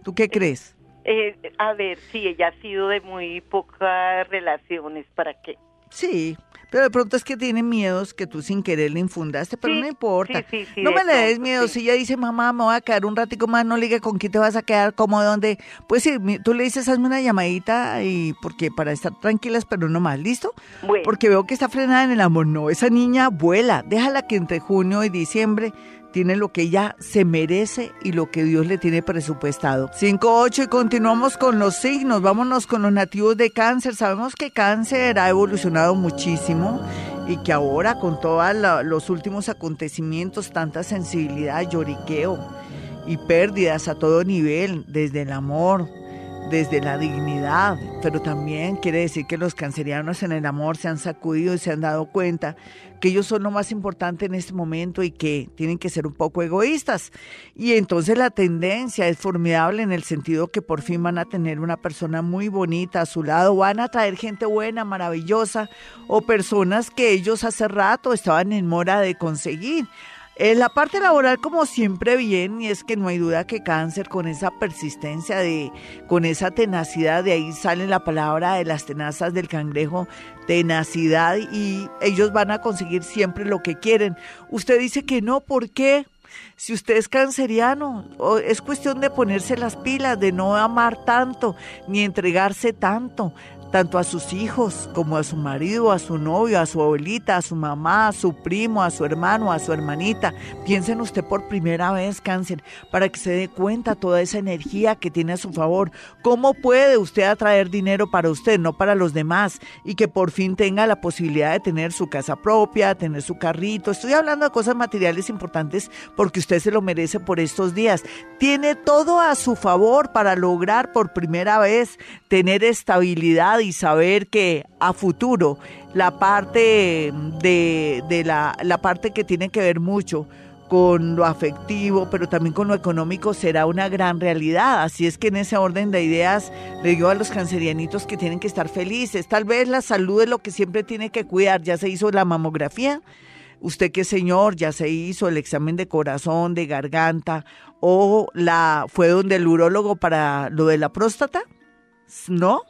B: ¿Tú qué crees?
F: Eh, a ver, sí, ella ha sido de muy pocas relaciones, ¿para qué?
B: Sí, pero de pronto es que tiene miedos que tú sin querer le infundaste, pero no importa. no me le des miedo. Si ella dice, mamá, me voy a quedar un ratico más, no le diga con quién te vas a quedar, cómo, dónde. Pues sí, tú le dices, hazme una llamadita y porque para estar tranquilas, pero no más, ¿listo? Porque veo que está frenada en el amor. No, esa niña vuela. Déjala que entre junio y diciembre tiene lo que ella se merece y lo que Dios le tiene presupuestado. 5-8 y continuamos con los signos. Vámonos con los nativos de cáncer. Sabemos que cáncer ha evolucionado muchísimo y que ahora con todos los últimos acontecimientos, tanta sensibilidad, lloriqueo y pérdidas a todo nivel, desde el amor, desde la dignidad, pero también quiere decir que los cancerianos en el amor se han sacudido y se han dado cuenta que ellos son lo más importante en este momento y que tienen que ser un poco egoístas. Y entonces la tendencia es formidable en el sentido que por fin van a tener una persona muy bonita a su lado, van a traer gente buena, maravillosa o personas que ellos hace rato estaban en mora de conseguir. En la parte laboral, como siempre, bien, y es que no hay duda que cáncer con esa persistencia, de, con esa tenacidad, de ahí sale la palabra de las tenazas del cangrejo, tenacidad, y ellos van a conseguir siempre lo que quieren. Usted dice que no, ¿por qué? Si usted es canceriano, es cuestión de ponerse las pilas, de no amar tanto, ni entregarse tanto tanto a sus hijos como a su marido, a su novio, a su abuelita, a su mamá, a su primo, a su hermano, a su hermanita. Piensen usted por primera vez, cáncer, para que se dé cuenta toda esa energía que tiene a su favor. ¿Cómo puede usted atraer dinero para usted, no para los demás? Y que por fin tenga la posibilidad de tener su casa propia, tener su carrito. Estoy hablando de cosas materiales importantes porque usted se lo merece por estos días. Tiene todo a su favor para lograr por primera vez tener estabilidad y saber que a futuro la parte de, la, la parte que tiene que ver mucho con lo afectivo, pero también con lo económico, será una gran realidad. Así es que en ese orden de ideas le digo a los cancerianitos que tienen que estar felices. Tal vez la salud es lo que siempre tiene que cuidar. Ya se hizo la mamografía. Usted que señor, ya se hizo el examen de corazón, de garganta, o la fue donde el urólogo para lo de la próstata. ¿No?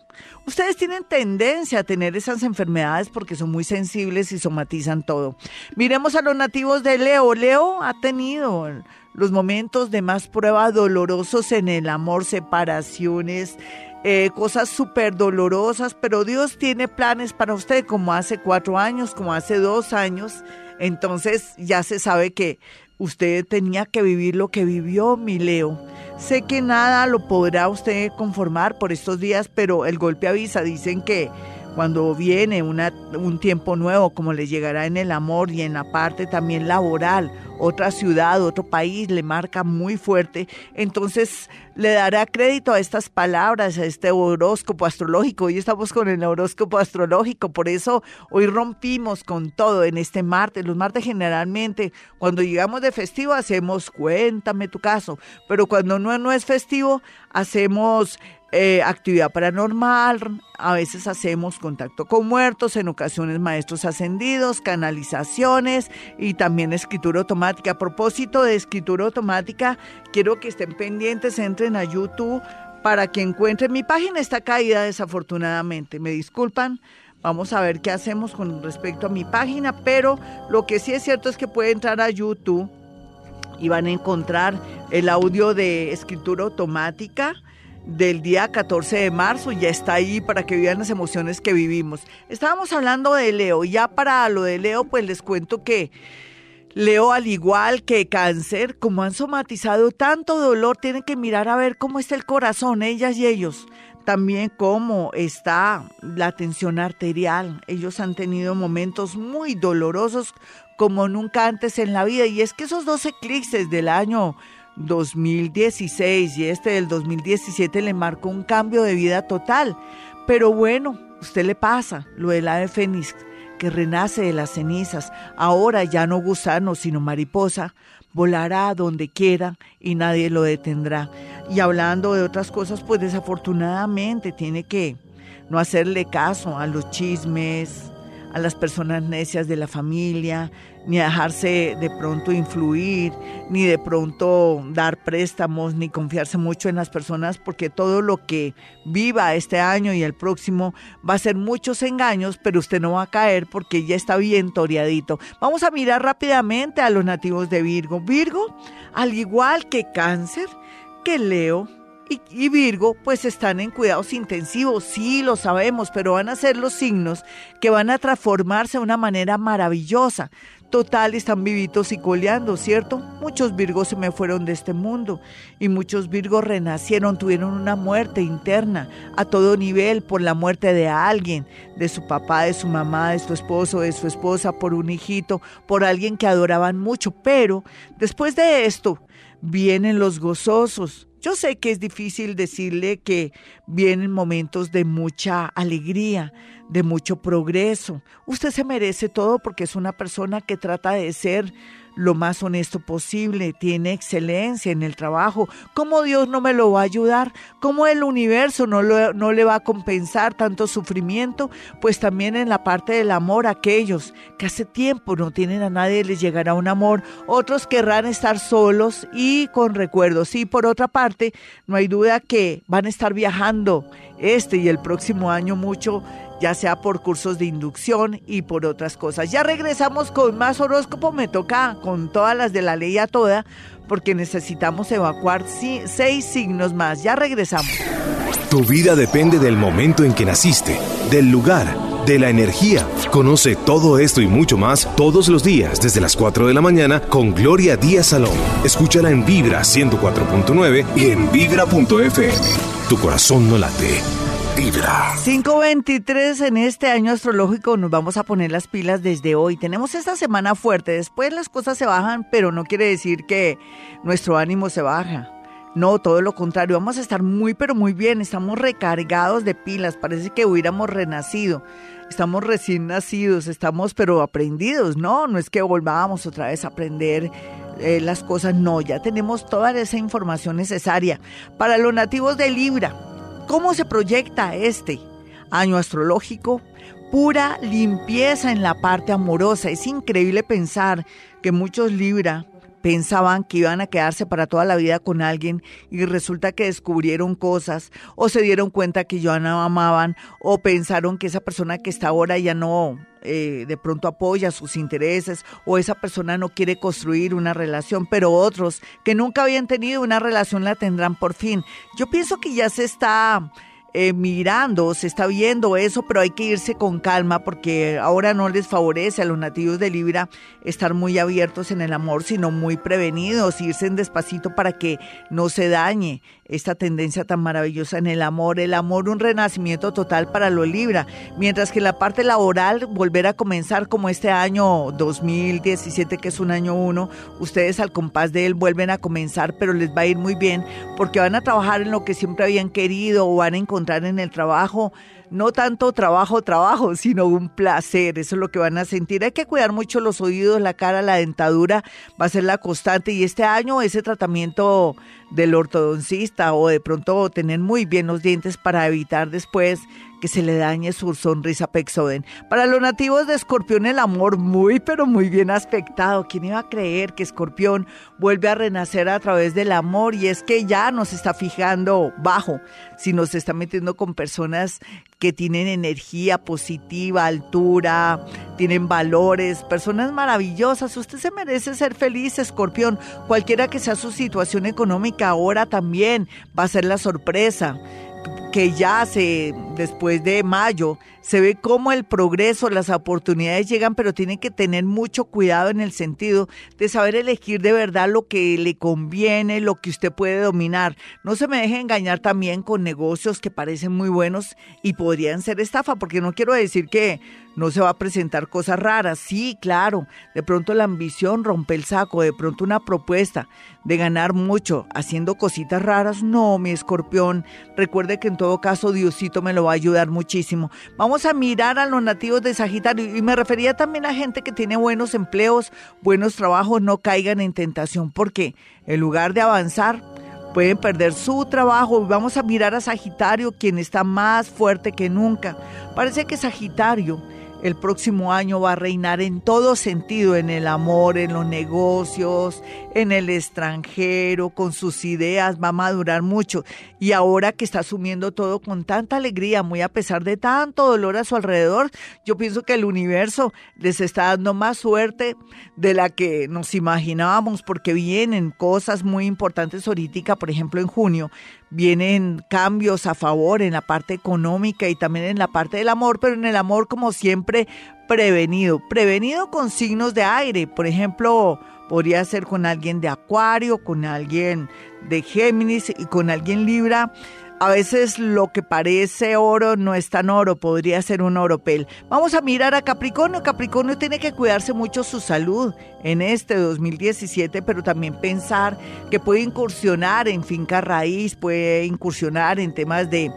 B: Ustedes tienen tendencia a tener esas enfermedades porque son muy sensibles y somatizan todo. Miremos a los nativos de Leo. Leo ha tenido los momentos de más prueba dolorosos en el amor, separaciones, eh, cosas súper dolorosas, pero Dios tiene planes para usted como hace cuatro años, como hace dos años. Entonces ya se sabe que usted tenía que vivir lo que vivió mi Leo. Sé que nada lo podrá usted conformar por estos días, pero el golpe avisa. Dicen que cuando viene una, un tiempo nuevo, como le llegará en el amor y en la parte también laboral, otra ciudad, otro país, le marca muy fuerte, entonces le dará crédito a estas palabras, a este horóscopo astrológico. Hoy estamos con el horóscopo astrológico, por eso hoy rompimos con todo en este martes. Los martes generalmente, cuando llegamos de festivo, hacemos cuéntame tu caso, pero cuando no, no es festivo, hacemos eh, actividad paranormal, a veces hacemos contacto con muertos, en ocasiones maestros ascendidos, canalizaciones y también escritura automática. A propósito de escritura automática, quiero que estén pendientes, entren a YouTube para que encuentren mi página, está caída desafortunadamente, me disculpan. Vamos a ver qué hacemos con respecto a mi página, pero lo que sí es cierto es que pueden entrar a YouTube y van a encontrar el audio de escritura automática del día 14 de marzo, ya está ahí para que vean las emociones que vivimos. Estábamos hablando de Leo, ya para lo de Leo, pues les cuento que Leo, al igual que cáncer, como han somatizado tanto dolor, tienen que mirar a ver cómo está el corazón, ellas y ellos. También cómo está la tensión arterial. Ellos han tenido momentos muy dolorosos como nunca antes en la vida. Y es que esos dos eclipses del año 2016 y este del 2017 le marcó un cambio de vida total. Pero bueno, usted le pasa lo del ave fénix que renace de las cenizas, ahora ya no gusano, sino mariposa, volará donde quiera y nadie lo detendrá. Y hablando de otras cosas, pues desafortunadamente tiene que no hacerle caso a los chismes, a las personas necias de la familia, ni a dejarse de pronto influir, ni de pronto dar préstamos, ni confiarse mucho en las personas, porque todo lo que viva este año y el próximo va a ser muchos engaños, pero usted no va a caer porque ya está bien toreadito. Vamos a mirar rápidamente a los nativos de Virgo. Virgo, al igual que cáncer, que Leo, y, Virgo pues están en cuidados intensivos, sí lo sabemos, pero van a ser los signos que van a transformarse de una manera maravillosa. Total, están vivitos y coleando, ¿cierto? Muchos Virgos se me fueron de este mundo y muchos Virgos renacieron, tuvieron una muerte interna a todo nivel por la muerte de alguien, de su papá, de su mamá, de su esposo, de su esposa, por un hijito, por alguien que adoraban mucho. Pero después de esto vienen los gozosos, yo sé que es difícil decirle que vienen momentos de mucha alegría, de mucho progreso. Usted se merece todo porque es una persona que trata de ser lo más honesto posible, tiene excelencia en el trabajo. ¿Cómo Dios no me lo va a ayudar? ¿Cómo el universo no, no le va a compensar tanto sufrimiento? Pues también en la parte del amor, aquellos que hace tiempo no tienen a nadie, les llegará un amor. Otros querrán estar solos y con recuerdos. Y por otra parte, no hay duda que van a estar viajando este y el próximo año mucho ya sea por cursos de inducción y por otras cosas. Ya regresamos con más horóscopo, me toca con todas las de la ley a toda, porque necesitamos evacuar seis signos más. Ya regresamos.
A: Tu vida depende del momento en que naciste, del lugar, de la energía. Conoce todo esto y mucho más todos los días desde las 4 de la mañana con Gloria Díaz Salón. Escúchala en Vibra 104.9 y en vibra.fm. Tu corazón no late
B: 523 en este año astrológico nos vamos a poner las pilas desde hoy. Tenemos esta semana fuerte, después las cosas se bajan, pero no quiere decir que nuestro ánimo se baja. No, todo lo contrario, vamos a estar muy pero muy bien, estamos recargados de pilas, parece que hubiéramos renacido. Estamos recién nacidos, estamos pero aprendidos, ¿no? No es que volvamos otra vez a aprender eh, las cosas, no, ya tenemos toda esa información necesaria. Para los nativos de Libra, ¿Cómo se proyecta este año astrológico? Pura limpieza en la parte amorosa. Es increíble pensar que muchos Libra pensaban que iban a quedarse para toda la vida con alguien y resulta que descubrieron cosas o se dieron cuenta que ya no amaban o pensaron que esa persona que está ahora ya no eh, de pronto apoya sus intereses o esa persona no quiere construir una relación, pero otros que nunca habían tenido una relación la tendrán por fin. Yo pienso que ya se está eh, mirando, se está viendo eso, pero hay que irse con calma porque ahora no les favorece a los nativos de Libra estar muy abiertos en el amor, sino muy prevenidos, irse en despacito para que no se dañe esta tendencia tan maravillosa en el amor. El amor, un renacimiento total para lo Libra, mientras que la parte laboral, volver a comenzar como este año 2017, que es un año uno, ustedes al compás de él vuelven a comenzar, pero les va a ir muy bien porque van a trabajar en lo que siempre habían querido o van a encontrar en el trabajo no tanto trabajo, trabajo, sino un placer. Eso es lo que van a sentir. Hay que cuidar mucho los oídos, la cara, la dentadura, va a ser la constante. Y este año ese tratamiento del ortodoncista o de pronto tener muy bien los dientes para evitar después que se le dañe su sonrisa pexoden. Para los nativos de Escorpión el amor muy pero muy bien aspectado. ¿Quién iba a creer que Escorpión vuelve a renacer a través del amor? Y es que ya no se está fijando bajo, sino se está metiendo con personas que tienen energía positiva, altura, tienen valores, personas maravillosas. Usted se merece ser feliz, Escorpión. Cualquiera que sea su situación económica ahora también va a ser la sorpresa que ya se después de mayo se ve cómo el progreso, las oportunidades llegan, pero tiene que tener mucho cuidado en el sentido de saber elegir de verdad lo que le conviene, lo que usted puede dominar. No se me deje engañar también con negocios que parecen muy buenos y podrían ser estafa, porque no quiero decir que no se va a presentar cosas raras. Sí, claro, de pronto la ambición rompe el saco, de pronto una propuesta de ganar mucho haciendo cositas raras. No, mi escorpión, recuerde que en todo caso Diosito me lo va a ayudar muchísimo. Vamos a mirar a los nativos de Sagitario y me refería también a gente que tiene buenos empleos, buenos trabajos, no caigan en tentación porque en lugar de avanzar, pueden perder su trabajo. Vamos a mirar a Sagitario, quien está más fuerte que nunca. Parece que Sagitario el próximo año va a reinar en todo sentido, en el amor, en los negocios, en el extranjero, con sus ideas, va a madurar mucho. Y ahora que está asumiendo todo con tanta alegría, muy a pesar de tanto dolor a su alrededor, yo pienso que el universo les está dando más suerte de la que nos imaginábamos, porque vienen cosas muy importantes ahorita, por ejemplo en junio, vienen cambios a favor en la parte económica y también en la parte del amor, pero en el amor como siempre prevenido, prevenido con signos de aire, por ejemplo, podría ser con alguien de Acuario, con alguien de Géminis y con alguien Libra a veces lo que parece oro no es tan oro, podría ser un oropel. Vamos a mirar a Capricornio. Capricornio tiene que cuidarse mucho su salud en este 2017, pero también pensar que puede incursionar en finca raíz, puede incursionar en temas de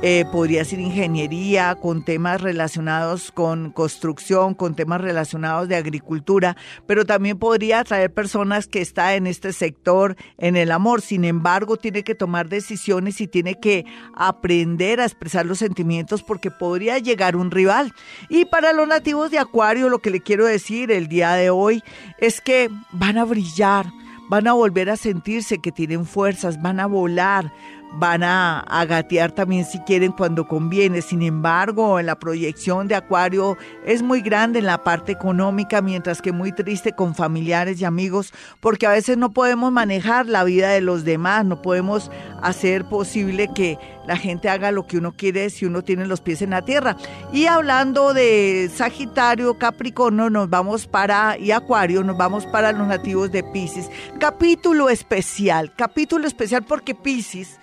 B: eh, podría ser ingeniería, con temas relacionados con construcción, con temas relacionados de agricultura, pero también podría atraer personas que están en este sector, en el amor. Sin embargo, tiene que tomar decisiones y tiene que aprender a expresar los sentimientos porque podría llegar un rival. Y para los nativos de Acuario, lo que le quiero decir el día de hoy es que van a brillar, van a volver a sentirse que tienen fuerzas, van a volar, van a, gatear también si quieren cuando conviene. Sin embargo, en la proyección de Acuario es muy grande en la parte económica, mientras que muy triste con familiares y amigos, porque a veces no podemos manejar la vida de los demás, no podemos hacer posible que la gente haga lo que uno quiere si uno tiene los pies en la tierra. Y hablando de Sagitario, Capricornio, nos vamos para, y Acuario, nos vamos para los nativos de Pisces. Capítulo especial, capítulo especial porque Pisces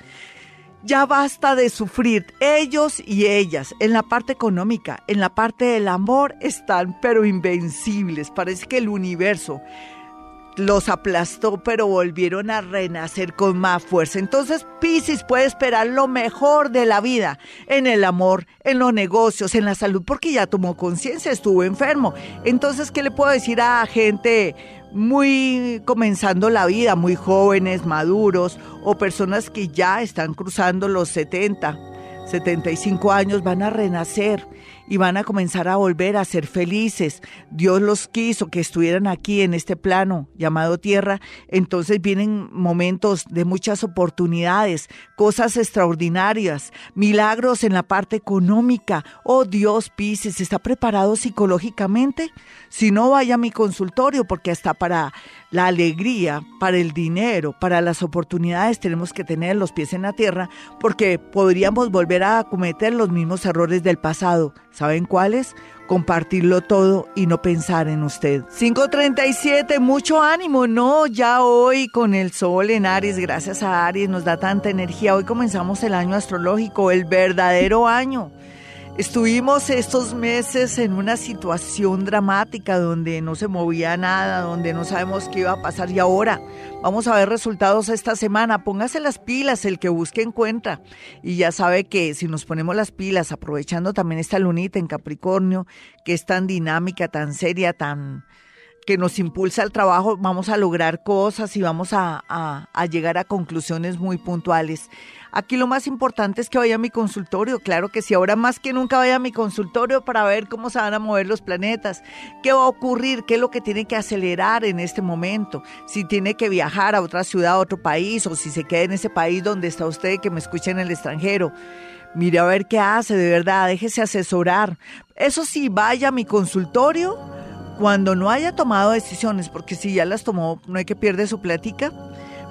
B: ya basta de sufrir. Ellos y ellas, en la parte económica, en la parte del amor, están pero invencibles. Parece que el universo los aplastó, pero volvieron a renacer con más fuerza. Entonces, Pisces puede esperar lo mejor de la vida, en el amor, en los negocios, en la salud, porque ya tomó conciencia, estuvo enfermo. Entonces, ¿qué le puedo decir a gente muy comenzando la vida, muy jóvenes, maduros, o personas que ya están cruzando los 70, 75 años, van a renacer? Y van a comenzar a volver a ser felices. Dios los quiso que estuvieran aquí en este plano llamado tierra. Entonces vienen momentos de muchas oportunidades, cosas extraordinarias, milagros en la parte económica. Oh Dios, Pisces, ¿está preparado psicológicamente? Si no, vaya a mi consultorio porque hasta para la alegría, para el dinero, para las oportunidades tenemos que tener los pies en la tierra porque podríamos volver a cometer los mismos errores del pasado. ¿Saben cuáles? Compartirlo todo y no pensar en usted. 537, mucho ánimo, no, ya hoy con el sol en Aries, gracias a Aries nos da tanta energía. Hoy comenzamos el año astrológico, el verdadero año. Estuvimos estos meses en una situación dramática donde no se movía nada, donde no sabemos qué iba a pasar y ahora vamos a ver resultados esta semana. Póngase las pilas, el que busque encuentra. Y ya sabe que si nos ponemos las pilas, aprovechando también esta lunita en Capricornio, que es tan dinámica, tan seria, tan que nos impulsa al trabajo, vamos a lograr cosas y vamos a, a llegar a conclusiones muy puntuales. Aquí lo más importante es que vaya a mi consultorio, claro que si ahora más que nunca vaya a mi consultorio para ver cómo se van a mover los planetas, qué va a ocurrir, qué es lo que tiene que acelerar en este momento, si tiene que viajar a otra ciudad, a otro país, o si se queda en ese país donde está usted que me escucha en el extranjero. Mire a ver qué hace, de verdad, déjese asesorar. Eso sí, vaya a mi consultorio cuando no haya tomado decisiones, porque si ya las tomó, no hay que perder su plática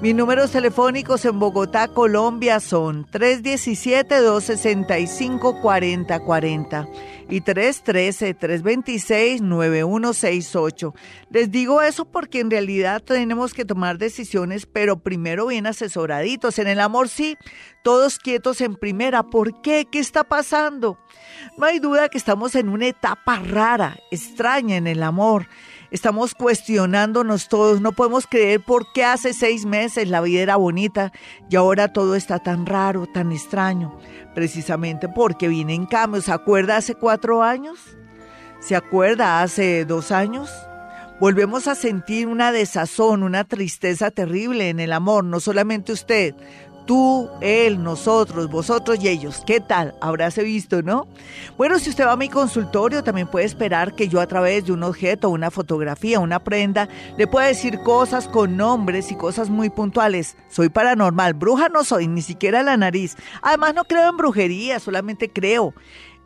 B: mis números telefónicos en Bogotá, Colombia son 317-265-4040 y 313-326-9168. Les digo eso porque en realidad tenemos que tomar decisiones, pero primero bien asesoraditos. En el amor sí, todos quietos en primera. ¿Por qué? ¿Qué está pasando? No hay duda que estamos en una etapa rara, extraña en el amor. Estamos cuestionándonos todos. No podemos creer por qué hace seis meses la vida era bonita y ahora todo está tan raro, tan extraño. Precisamente porque vienen cambios. ¿Se acuerda hace cuatro años? ¿Se acuerda hace dos años? Volvemos a sentir una desazón, una tristeza terrible en el amor. No solamente usted, Tú, él, nosotros, vosotros y ellos. ¿Qué tal? Habráse visto, ¿no? Bueno, si usted va a mi consultorio, también puede esperar que yo a través de un objeto, una fotografía, una prenda, le pueda decir cosas con nombres y cosas muy puntuales. Soy paranormal, bruja no soy, ni siquiera la nariz. Además no creo en brujería, solamente creo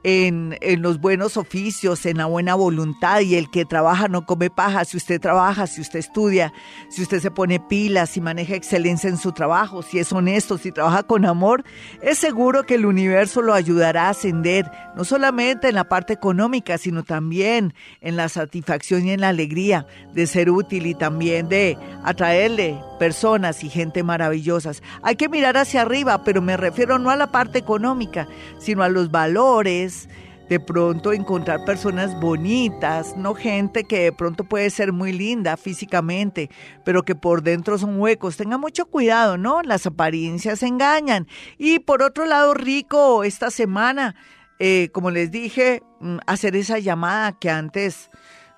B: en, los buenos oficios, en la buena voluntad y el que trabaja no come paja. Si usted trabaja, si usted estudia, si usted se pone pilas, si maneja excelencia en su trabajo, si es honesto, si trabaja con amor, es seguro que el universo lo ayudará a ascender, no solamente en la parte económica, sino también en la satisfacción y en la alegría de ser útil y también de atraerle personas y gente maravillosas. Hay que mirar hacia arriba, pero me refiero no a la parte económica, sino a los valores, de pronto encontrar personas bonitas, no gente que de pronto puede ser muy linda físicamente, pero que por dentro son huecos. Tenga mucho cuidado, ¿no? Las apariencias engañan. Y por otro lado, rico, esta semana, eh, como les dije, mm, hacer esa llamada que antes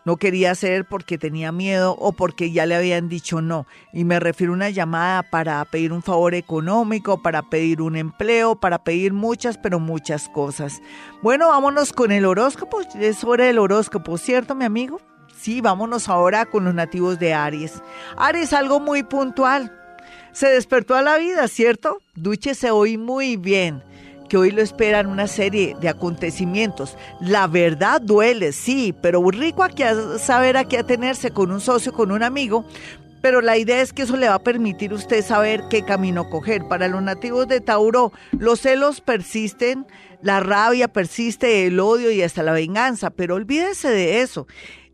B: no quería hacer porque tenía miedo o porque ya le habían dicho no. Y me refiero a una llamada para pedir un favor económico, para pedir un empleo, para pedir muchas, pero muchas cosas. Bueno, vámonos con el horóscopo. Es hora del horóscopo, ¿cierto, mi amigo? Sí, vámonos ahora con los nativos de Aries. Aries, algo muy puntual. Se despertó a la vida, ¿cierto? Dúchese hoy muy bien que hoy lo esperan una serie de acontecimientos. La verdad duele, sí, pero rico aquí a saber a qué atenerse con un socio, con un amigo, pero la idea es que eso le va a permitir a usted saber qué camino coger. Para los nativos de Tauro, los celos persisten, la rabia persiste, el odio y hasta la venganza, pero olvídese de eso.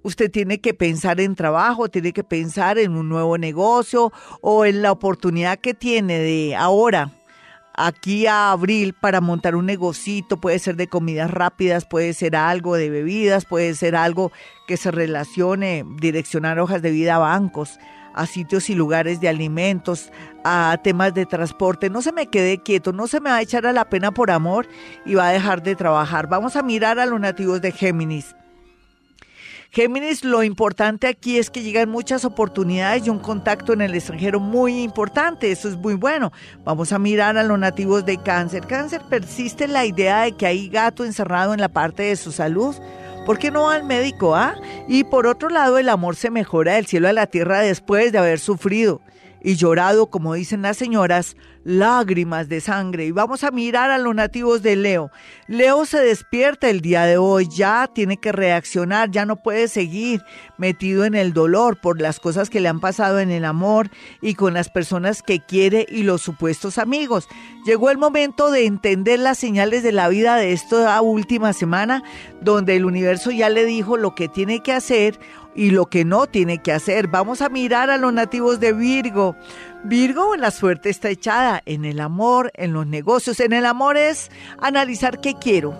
B: Usted tiene que pensar en trabajo, tiene que pensar en un nuevo negocio o en la oportunidad que tiene de ahora aquí a abril para montar un negocito, puede ser de comidas rápidas, puede ser algo de bebidas, puede ser algo que se relacione, direccionar hojas de vida a bancos, a sitios y lugares de alimentos, a temas de transporte. No se me quede quieto, no se me va a echar a la pena por amor y va a dejar de trabajar. Vamos a mirar a los nativos de Géminis. Géminis, lo importante aquí es que llegan muchas oportunidades y un contacto en el extranjero muy importante. Eso es muy bueno. Vamos a mirar a los nativos de cáncer. Cáncer persiste la idea de que hay gato encerrado en la parte de su salud. ¿Por qué no al médico? Ah? Y por otro lado, el amor se mejora del cielo a la tierra después de haber sufrido y llorado, como dicen las señoras, lágrimas de sangre. Y vamos a mirar a los nativos de Leo. Leo se despierta el día de hoy, ya tiene que reaccionar, ya no puede seguir metido en el dolor por las cosas que le han pasado en el amor y con las personas que quiere y los supuestos amigos. Llegó el momento de entender las señales de la vida de esta última semana, donde el universo ya le dijo lo que tiene que hacer y lo que no tiene que hacer. Vamos a mirar a los nativos de Virgo. Virgo, la suerte está echada en el amor, en los negocios. En el amor es analizar qué quiero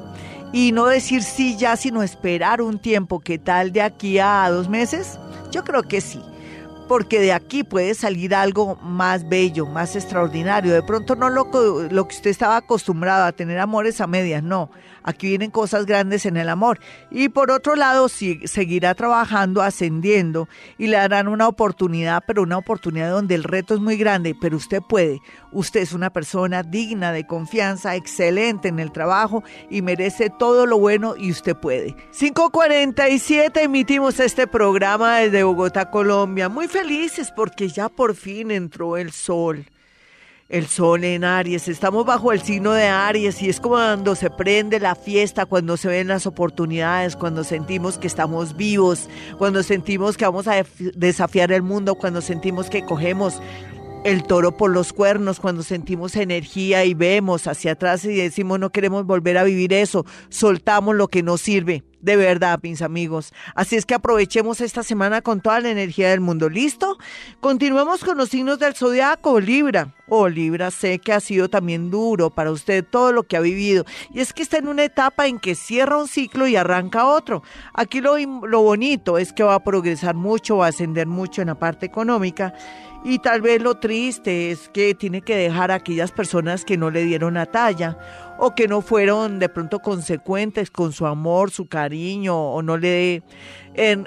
B: y no decir sí ya, sino esperar un tiempo. ¿Qué tal de aquí a dos meses? Yo creo que sí porque de aquí puede salir algo más bello, más extraordinario. De pronto no lo, lo que usted estaba acostumbrado a tener amores a medias, no. Aquí vienen cosas grandes en el amor. Y por otro lado, si, seguirá trabajando, ascendiendo y le darán una oportunidad, pero una oportunidad donde el reto es muy grande, pero usted puede. Usted es una persona digna de confianza, excelente en el trabajo y merece todo lo bueno y usted puede. 547 emitimos este programa desde Bogotá, Colombia. Muy felices porque ya por fin entró el sol el sol en Aries. Estamos bajo el signo de Aries y es como cuando se prende la fiesta, cuando se ven las oportunidades, cuando sentimos que estamos vivos, cuando sentimos que vamos a desafiar el mundo, cuando sentimos que cogemos el toro por los cuernos, cuando sentimos energía y vemos hacia atrás y decimos no queremos volver a vivir eso, soltamos lo que nos sirve. De verdad, mis amigos. Así es que aprovechemos esta semana con toda la energía del mundo. ¿Listo? Continuemos con los signos del zodiaco. Libra. Oh, Libra, sé que ha sido también duro para usted todo lo que ha vivido. Y es que está en una etapa en que cierra un ciclo y arranca otro. Aquí lo, lo bonito es que va a progresar mucho, va a ascender mucho en la parte económica y tal vez lo triste es que tiene que dejar a aquellas personas que no le dieron la talla o que no fueron de pronto consecuentes con su amor, su cariño o no le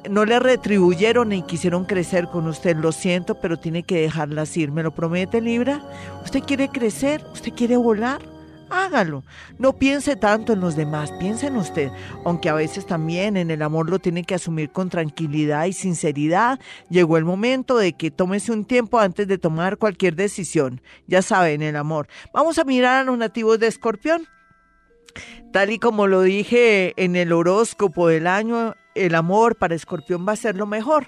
B: no le retribuyeron ni quisieron crecer con usted. Lo siento, pero tiene que dejarlas ir. ¿Me lo promete, Libra? ¿Usted quiere crecer? ¿Usted quiere volar? Hágalo. No piense tanto en los demás, piense en usted, aunque a veces también en el amor lo tiene que asumir con tranquilidad y sinceridad. Llegó el momento de que tómese un tiempo antes de tomar cualquier decisión. Ya saben, el amor. Vamos a mirar a los nativos de Escorpión. Tal y como lo dije en el horóscopo del año, el amor para Escorpión va a ser lo mejor.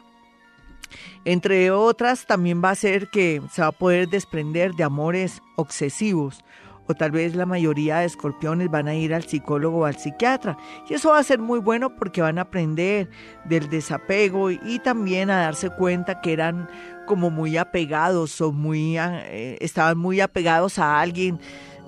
B: Entre otras, también va a ser que se va a poder desprender de amores obsesivos o tal vez la mayoría de escorpiones van a ir al psicólogo o al psiquiatra. Y eso va a ser muy bueno porque van a aprender del desapego y también a darse cuenta que eran como muy apegados o muy eh, estaban muy apegados a alguien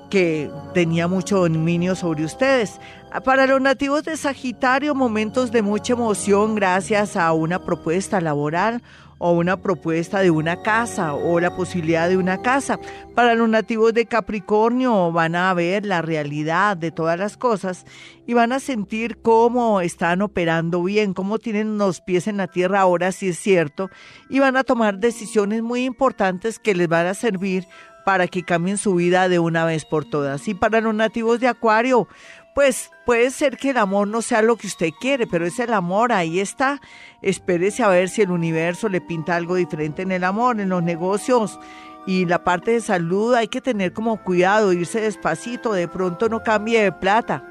B: que tenía mucho dominio sobre ustedes. Para los nativos de Sagitario, momentos de mucha emoción gracias a una propuesta laboral o una propuesta de una casa o la posibilidad de una casa. Para los nativos de Capricornio van a ver la realidad de todas las cosas y van a sentir cómo están operando bien, cómo tienen los pies en la tierra ahora, si es cierto, y van a tomar decisiones muy importantes que les van a servir para que cambien su vida de una vez por todas. Y para los nativos de Acuario, pues puede ser que el amor no sea lo que usted quiere, pero es el amor, ahí está. Espérese a ver si el universo le pinta algo diferente en el amor, en los negocios y la parte de salud hay que tener como cuidado, irse despacito, de pronto no cambie de plata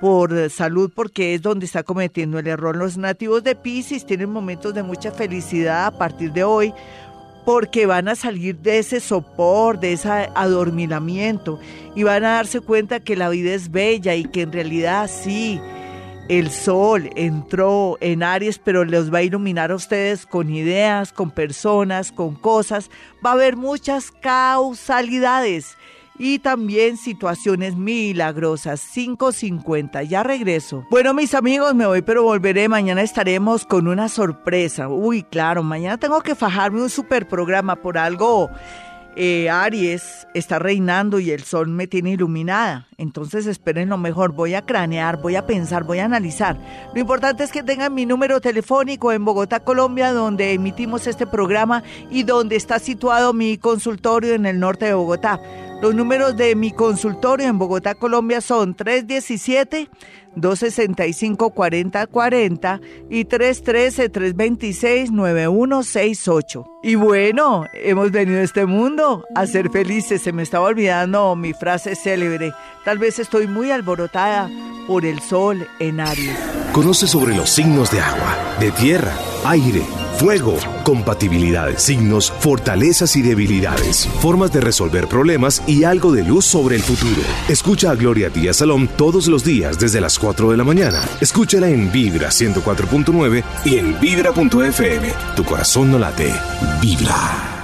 B: por salud porque es donde está cometiendo el error. Los nativos de Pisces tienen momentos de mucha felicidad a partir de hoy porque van a salir de ese sopor, de ese adormilamiento y van a darse cuenta que la vida es bella y que en realidad sí, el sol entró en Aries, pero les va a iluminar a ustedes con ideas, con personas, con cosas. Va a haber muchas causalidades y también situaciones milagrosas. 5.50, ya regreso. Bueno, mis amigos, me voy, pero volveré. Mañana estaremos con una sorpresa. Uy, claro, mañana tengo que fajarme un super programa por algo. Eh, Aries está reinando y el sol me tiene iluminada. Entonces esperen lo mejor. Voy a cranear, voy a pensar, voy a analizar. Lo importante es que tengan mi número telefónico en Bogotá, Colombia, donde emitimos este programa y donde está situado mi consultorio en el norte de Bogotá. Los números de mi consultorio en Bogotá, Colombia son 317-265-4040 y 313-326-9168. Y bueno, hemos venido a este mundo a ser felices. Se me estaba olvidando mi frase célebre. Tal vez estoy muy alborotada por el sol en Aries.
A: Conoce sobre los signos de agua, de tierra, aire Fuego, compatibilidades, signos, fortalezas y debilidades, formas de resolver problemas y algo de luz sobre el futuro. Escucha a Gloria Díaz Salón todos los días desde las 4 de la mañana. Escúchala en Vibra 104.9 y en Vibra.fm. Tu corazón no late, vibra.